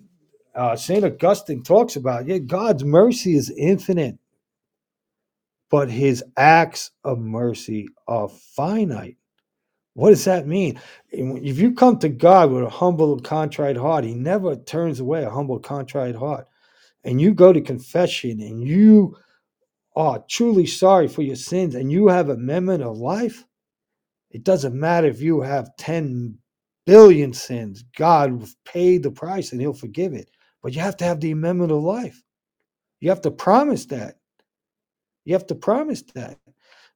uh, St. Augustine talks about, yeah, God's mercy is infinite but his acts of mercy are finite. What does that mean? If you come to God with a humble contrite heart, he never turns away a humble, contrite heart. And you go to confession and you are truly sorry for your sins and you have amendment of life, it doesn't matter if you have 10 billion sins. God will pay the price and he'll forgive it. But you have to have the amendment of life. You have to promise that. You have to promise that.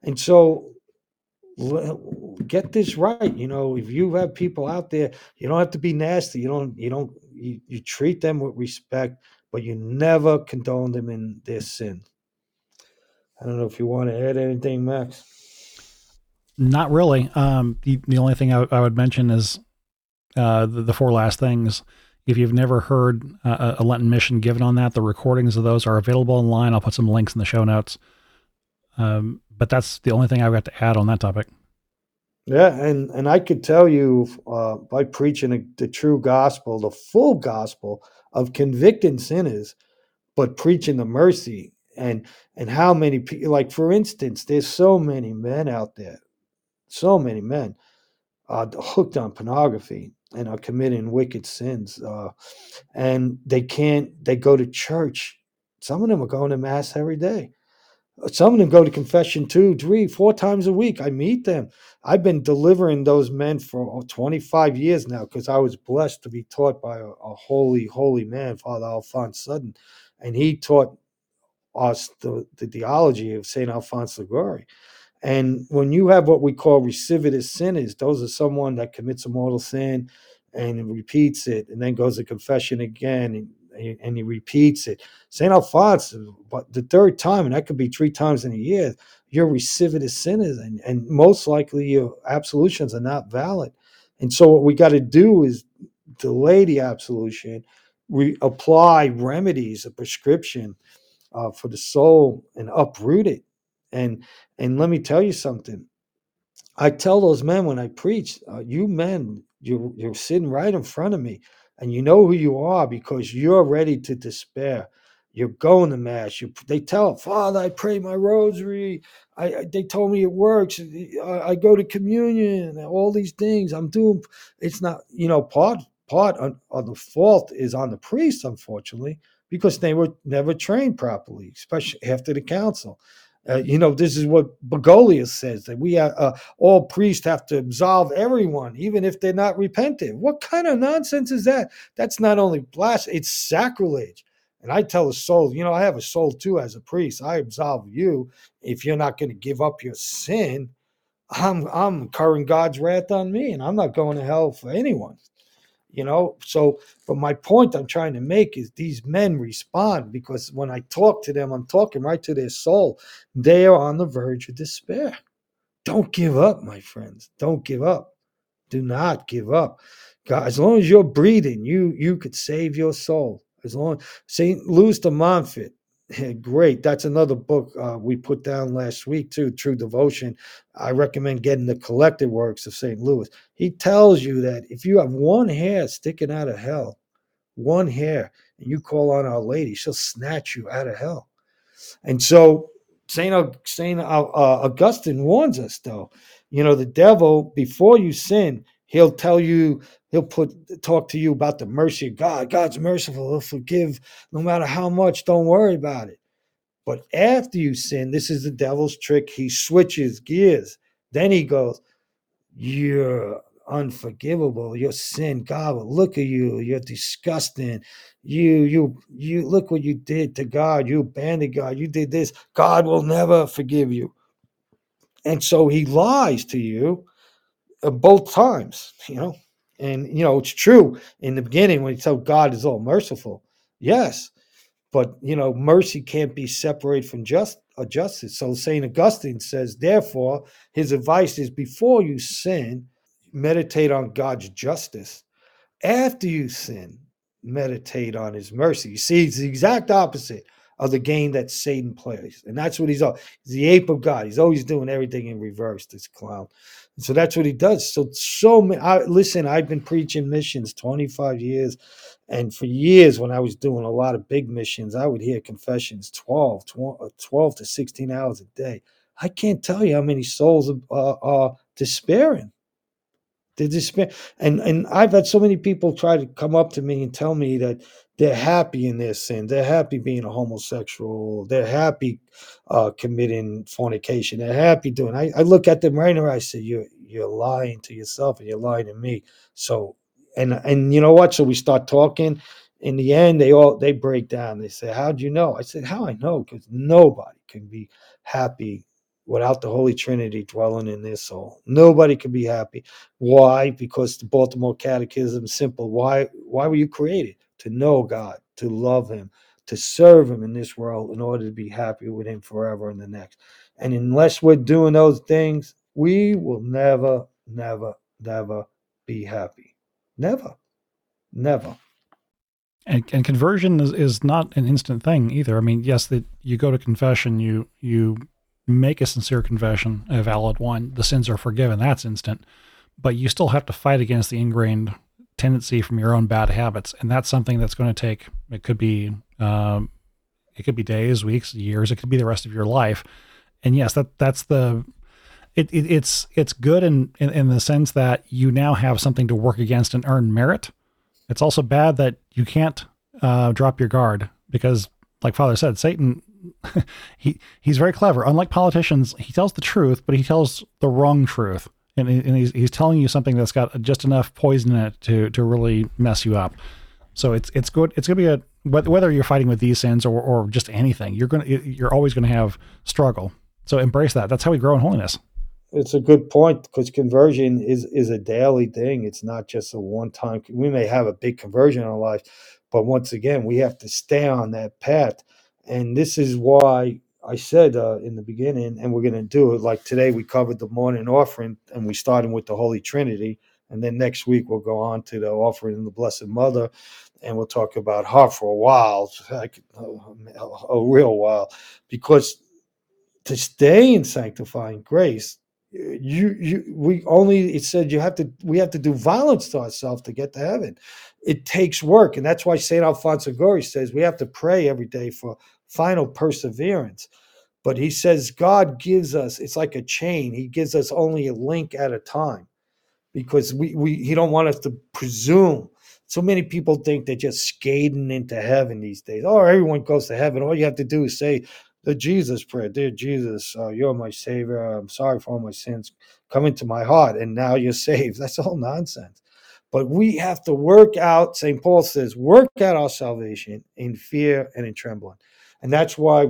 And so get this right. You know, if you have people out there, you don't have to be nasty. You don't, you don't, you, you treat them with respect, but you never condone them in their sin. I don't know if you want to add anything, Max. Not really. Um, the, the only thing I, I would mention is uh, the, the, four last things. If you've never heard uh, a Lenten mission given on that, the recordings of those are available online. I'll put some links in the show notes. Um, but that's the only thing I've got to add on that topic. Yeah, and and I could tell you uh, by preaching a, the true gospel, the full gospel of convicting sinners, but preaching the mercy and and how many people, like for instance, there's so many men out there, so many men, uh, hooked on pornography and are committing wicked sins, uh, and they can't. They go to church. Some of them are going to mass every day some of them go to confession two, three, four times a week. I meet them. I've been delivering those men for 25 years now because I was blessed to be taught by a, a, holy, holy man, Father Alphonse Sutton. And he taught us the, the theology of St. Alphonse Liguori. And when you have what we call recidivist sinners, those are someone that commits a mortal sin and repeats it and then goes to confession again and and he repeats it. St. Alphonse, but the third time, and that could be three times in a year, you're recidivist sinners, and, and most likely your absolutions are not valid. And so what we got to do is delay the absolution, we apply remedies, a prescription uh, for the soul, and uproot it. And and let me tell you something. I tell those men when I preach, uh, you men, you're you're sitting right in front of me and you know who you are because you're ready to despair. You're going to mass. You, they tell Father, I pray my rosary. I, I they told me it works. I, I, go to communion. All these things I'm doing. It's not you know part part of, the fault is on the priest, unfortunately, because they were never trained properly, especially after the council. Uh, you know, this is what Bergoglio says that we uh, all priests have to absolve everyone, even if they're not repentant. What kind of nonsense is that? That's not only blasphemy; it's sacrilege. And I tell a soul, you know, I have a soul too as a priest. I absolve you if you're not going to give up your sin. I'm I'm incurring God's wrath on me, and I'm not going to hell for anyone you know? So but my point i'm trying to make is these men respond because when i talk to them i'm talking right to their soul. They are on the verge of despair. Don't give up my friends. Don't give up. Do not give up. God, as long as you're breathing you you could save your soul. As long st louis de montfort Great. That's another book uh, we put down last week, too True Devotion. I recommend getting the collected works of St. Louis. He tells you that if you have one hair sticking out of hell, one hair, and you call on Our Lady, she'll snatch you out of hell. And so. St. Uh, uh, Augustine warns us, though, you know, the devil, before you sin, he'll tell you He'll put talk to you about the mercy of God. God's merciful. He'll forgive no matter how much. Don't worry about it. But after you sin, this is the devil's trick. He switches gears Then he goes, You're unforgivable. Your sin, God will look at you. You're disgusting. You, you, you look what you did to God. You abandoned God. You did this. God will never forgive you. And so he lies to you both times, you know. And you know, it's true in the beginning when he said God is all merciful. Yes. But you know, mercy can't be separated from just uh, justice. So Saint Augustine says, therefore, his advice is before you sin, meditate on God's justice. After you sin, meditate on his mercy. You see, it's the exact opposite of the game that Satan plays. And that's what he's all. He's the ape of God. He's always doing everything in reverse, this clown. So that's what he does. So, so many, I, listen, I've been preaching missions 25 years. And for years, when I was doing a lot of big missions, I would hear confessions 12, 12, uh, 12 to 16 hours a day. I can't tell you how many souls are, are despairing they despair. And and I've had so many people try to come up to me and tell me that they're happy in their sin. They're happy being a homosexual. They're happy uh, committing fornication. They're happy doing. I, I look at them right now. I say, "You're you're lying to yourself and you're lying to me." So, and and you know what? So we start talking. In the end, they all they break down. They say, "How do you know?" I said, "How I know? Because nobody can be happy without the Holy Trinity dwelling in their soul. Nobody can be happy. Why? Because the Baltimore Catechism is simple. Why why were you created? To know God, to love him, to serve him in this world in order to be happy with him forever in the next. And unless we're doing those things, we will never, never, never be happy. Never. Never. And, and conversion is, is not an instant thing either. I mean, yes, that you go to confession, you you make a sincere confession, a valid one, the sins are forgiven. That's instant. But you still have to fight against the ingrained tendency from your own bad habits, and that's something that's going to take. It could be, um, it could be days, weeks, years. It could be the rest of your life. And yes, that that's the. It, it it's it's good in, in in the sense that you now have something to work against and earn merit. It's also bad that you can't uh, drop your guard because, like Father said, Satan he he's very clever. Unlike politicians, he tells the truth, but he tells the wrong truth, and, and he's he's telling you something that's got just enough poison in it to to really mess you up. So it's it's good. It's gonna be a whether you're fighting with these sins or or just anything, you're gonna you're always gonna have struggle. So embrace that. That's how we grow in holiness. It's a good point because conversion is is a daily thing. It's not just a one time. We may have a big conversion in our life, but once again, we have to stay on that path and this is why I said uh, in the beginning, and we're going to do it like today. We covered the morning offering, and we started with the Holy Trinity, and then next week we'll go on to the offering of the Blessed Mother, and we'll talk about her for a while, like a, a real while, because to stay in sanctifying grace, you you we only it said you have to we have to do violence to ourselves to get to heaven. It takes work, and that's why Saint Alfonso Liguori says we have to pray every day for final perseverance. But he says God gives us, it's like a chain. He gives us only a link at a time because we, we he don't want us to presume. So many people think they're just skating into heaven these days. Oh, everyone goes to heaven. All you have to do is say the Jesus prayer. Dear Jesus, uh, you're my savior. I'm sorry for all my sins. Come into my heart, and now you're saved. That's all nonsense. But we have to work out, St. Paul says, work out our salvation in fear and in trembling. And that's why,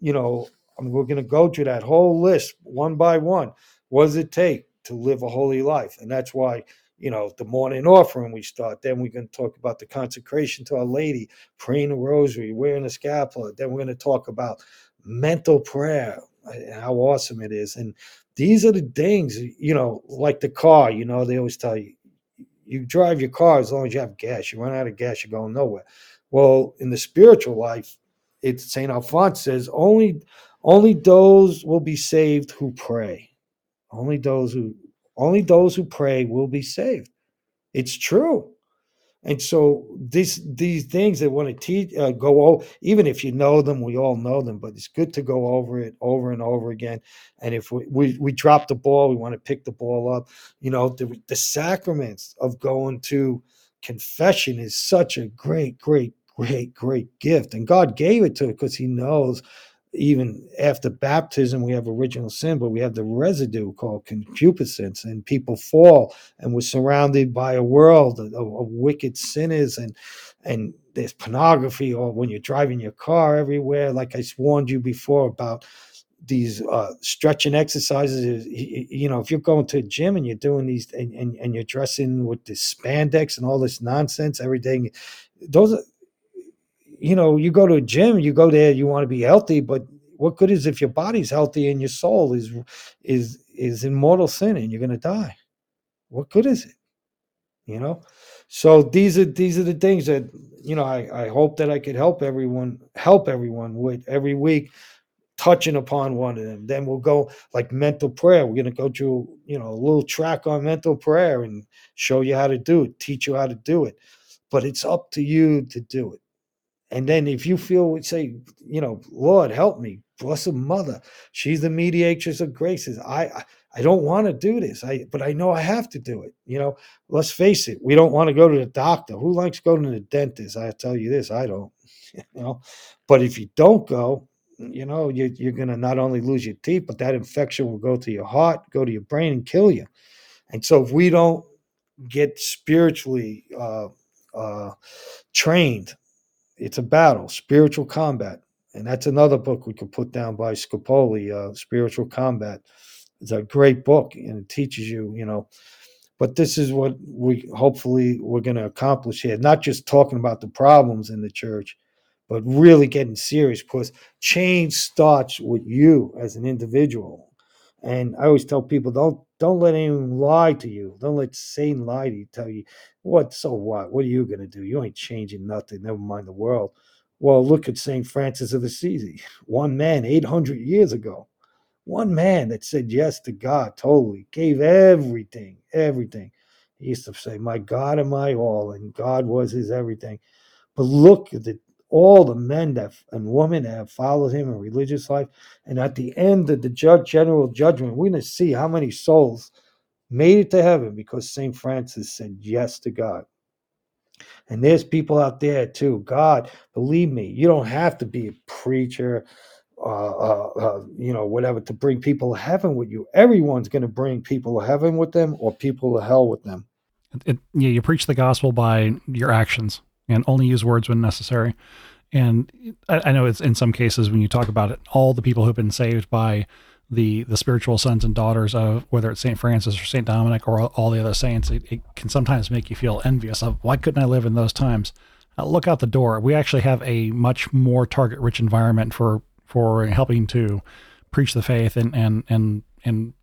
you know, we're going to go through that whole list one by one. What does it take to live a holy life? And that's why, you know, the morning offering we start. Then we're going to talk about the consecration to Our Lady, praying the rosary, wearing the scapular. Then we're going to talk about mental prayer, how awesome it is. And these are the things, you know, like the car, you know, they always tell you, you drive your car as long as you have gas. You run out of gas, you're going nowhere. Well, in the spiritual life, it's Saint Alphonse says only only those will be saved who pray. Only those who only those who pray will be saved. It's true. And so these these things that want to teach uh, go over, even if you know them, we all know them, but it's good to go over it over and over again. And if we we, we drop the ball, we want to pick the ball up. You know, the, the sacraments of going to confession is such a great, great great, great gift. And God gave it to it because He knows even after baptism, we have original sin, but we have the residue called concupiscence, and people fall, and we're surrounded by a world of, of wicked sinners, and and there's pornography, or when you're driving your car everywhere. Like I warned you before about these uh, stretching exercises. You know, if you're going to a gym and you're doing these, and, and, and you're dressing with this spandex and all this nonsense every day, those are you know, you go to a gym, you go there, you want to be healthy, but what good is if your body's healthy and your soul is is is in mortal sin and you're going to die? What good is it? You know. So these are these are the things that you know. I I hope that I could help everyone help everyone with every week touching upon one of them. Then we'll go like mental prayer. We're going to go through, you know, a little track on mental prayer and show you how to do it, teach you how to do it. But it's up to you to do it. And then if you feel, say, you know, Lord, help me, Blessed Mother. She's the mediatrix of graces. I, I, I don't want to do this. I, but I know I have to do it. You know, let's face it. We don't want to go to the doctor. Who likes going to the dentist? I tell you this, I don't. You know, but if you don't go, you know, you, you're going to not only lose your teeth, but that infection will go to your heart, go to your brain, and kill you. And so, if we don't get spiritually uh, uh, trained it's a battle, spiritual combat. And that's another book we could put down by Scupoli, uh, Spiritual Combat. It's a great book and it teaches you, you know. But this is what we hopefully we're going to accomplish here. Not just talking about the problems in the church, but really getting serious because change starts with you as an individual. And I always tell people don't don't let anyone lie to you. Don't let Satan lie to you. Tell you what. So what? What are you to do? You ain't changing nothing. Never mind the world. Well, look at Saint Francis of Assisi. One man, eight hundred years ago. One man that said yes to God totally, gave everything, everything. He used to say, "My God and my all," and God was his everything. But look at the all the men that and women that have followed him in religious life. And at the end of the judge, general judgment, we're going to see how many souls made it to heaven because St. Francis said yes to God. And there's people out there too. God, believe me, you don't have to be a preacher, uh, uh, uh, you know, whatever, to bring people to heaven with you. Everyone's going to bring people to heaven with them or people to hell with them. It, yeah, you preach the gospel by your actions and only use words when necessary. And I, I, know it's in some cases when you talk about it, all the people who've been saved by the the spiritual sons and daughters of whether it's Saint Francis or Saint Dominic or all the other saints, it, it can sometimes make you feel envious of why couldn't I live in those times? Uh, look out the door. We actually have a much more target rich environment for for helping to preach the faith and and and and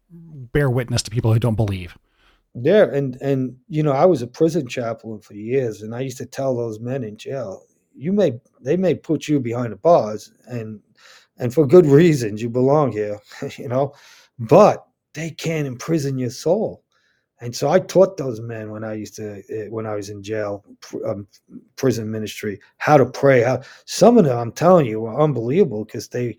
bear witness to people who don't believe. Yeah, and and you know, I was a prison chaplain for years, and I used to tell those men in jail, you may they may put you behind the bars, and and for good reasons, you belong here, you know, but they can't imprison your soul. And so I taught those men when I used to eh, when I was in jail, um, prison ministry, how to pray. How some of them, I'm telling you, were unbelievable because they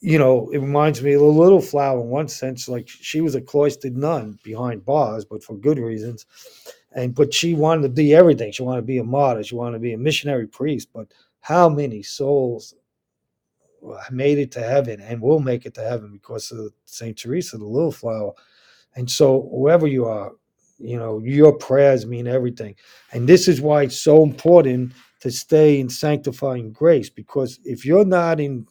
you know, it reminds me of a little flower in one sense. Like she was a cloistered nun behind bars, but for good reasons. And but she wanted to be everything. She wanted to be a martyr. She wanted to be a missionary priest. But how many souls made it to heaven and will make it to heaven because of Saint Teresa, the little flower? And so, whoever you are, you know, your prayers mean everything. And this is why it's so important to stay in sanctifying grace because if you're not in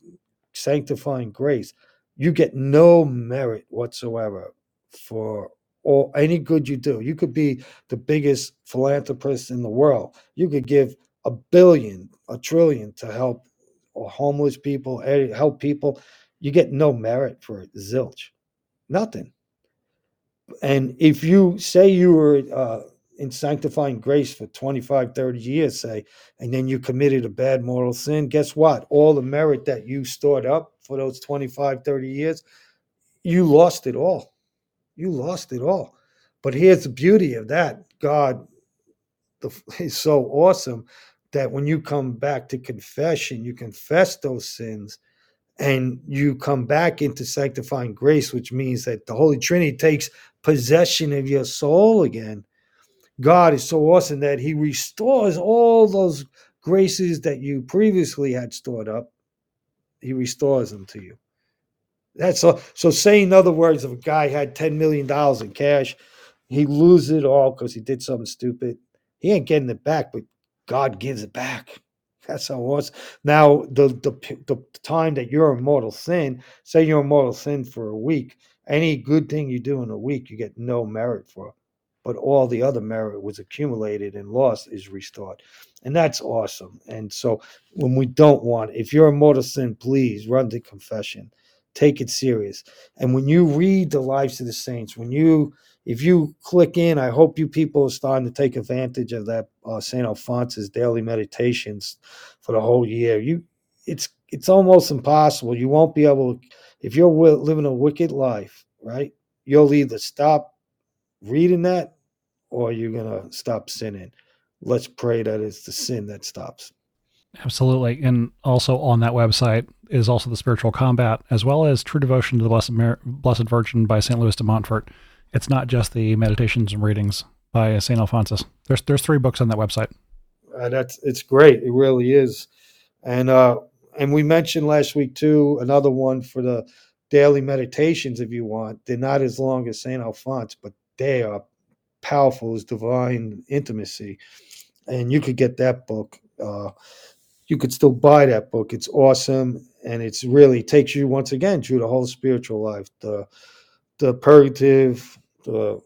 sanctifying grace, you get no merit whatsoever for or any good you do. You could be the biggest philanthropist in the world. You could give a billion, a trillion to help homeless people, help people. You get no merit for it, zilch, nothing. And if you say you were uh, in sanctifying grace for 25, 30 years, say, and then you committed a bad mortal sin, guess what? All the merit that you stored up for those 25, 30 years, you lost it all. You lost it all. But here's the beauty of that God the, is so awesome that when you come back to confession, you confess those sins and you come back into sanctifying grace, which means that the Holy Trinity takes possession of your soul again God is so awesome that He restores all those graces that you previously had stored up. he restores them to you. That's so. So, say in other words, if a guy had ten million dollars in cash, he loses it all because he did something stupid. He ain't getting it back, but God gives it back. That's how was. Now, the, the the time that you're in mortal sin, say you're in mortal sin for a week, any good thing you do in a week, you get no merit for. But all the other merit was accumulated and lost is restored. And that's awesome. And so when we don't want, if you're a mortal sin, please run to confession. Take it serious. And when you read the lives of the saints, when you if you click in, I hope you people are starting to take advantage of that uh, Saint Alphonsus daily meditations for the whole year. You, it's it's almost impossible. You won't be able to, if you're living a wicked life, right? You'll either stop reading that or you're gonna stop sinning. Let's pray that it's the sin that stops. Absolutely. And also on that website is also the spiritual combat, as well as True Devotion to the Blessed, Mar- Blessed Virgin by St. Louis de Montfort. It's not just the meditations and readings by St. Alphonsus. There's there's three books on that website. Uh, that's it's great. It really is. And uh and we mentioned last week too another one for the daily meditations if you want. They're not as long as St. Alphonse, but they are powerful is divine intimacy. And you could get that book. Uh, you could still buy that book. It's awesome, and it's really takes you once again through the whole spiritual life, the the purgative, the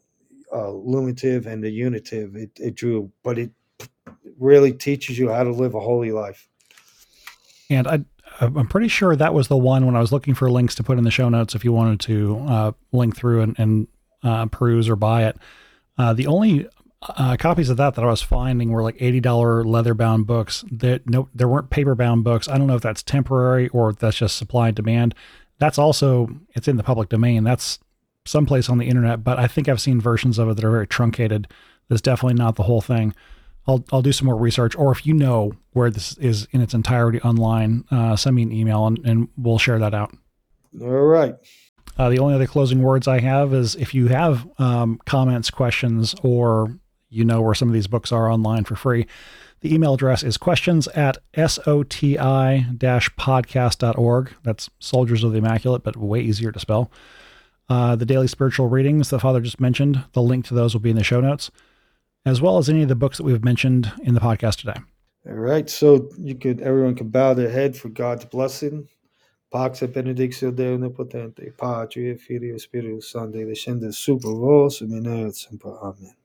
uh, illuminative, and the unitive. It, it drew, but it really teaches you how to live a holy life. And I, I'm pretty sure that was the one when I was looking for links to put in the show notes if you wanted to uh, link through and, and uh, peruse or buy it. Uh, the only uh, copies of that that I was finding were like eighty dollar leather bound books. That no, there weren't paper bound books. I don't know if that's temporary or that's just supply and demand. That's also it's in the public domain. That's someplace on the internet, but I think I've seen versions of it that are very truncated. That's definitely not the whole thing. I'll I'll do some more research, or if you know where this is in its entirety online, uh, send me an email and, and we'll share that out. All right. Uh, the only other closing words I have is if you have um, comments, questions, or you know where some of these books are online for free, the email address is questions at soti podcast.org. That's Soldiers of the Immaculate, but way easier to spell. Uh, the daily spiritual readings the Father just mentioned, the link to those will be in the show notes, as well as any of the books that we've mentioned in the podcast today. All right. So you could everyone can bow their head for God's blessing. Pax et benedictio Deo Omnipotente, Patri et Filio Spiritus Sancti, descende super vos, et semper. Amen.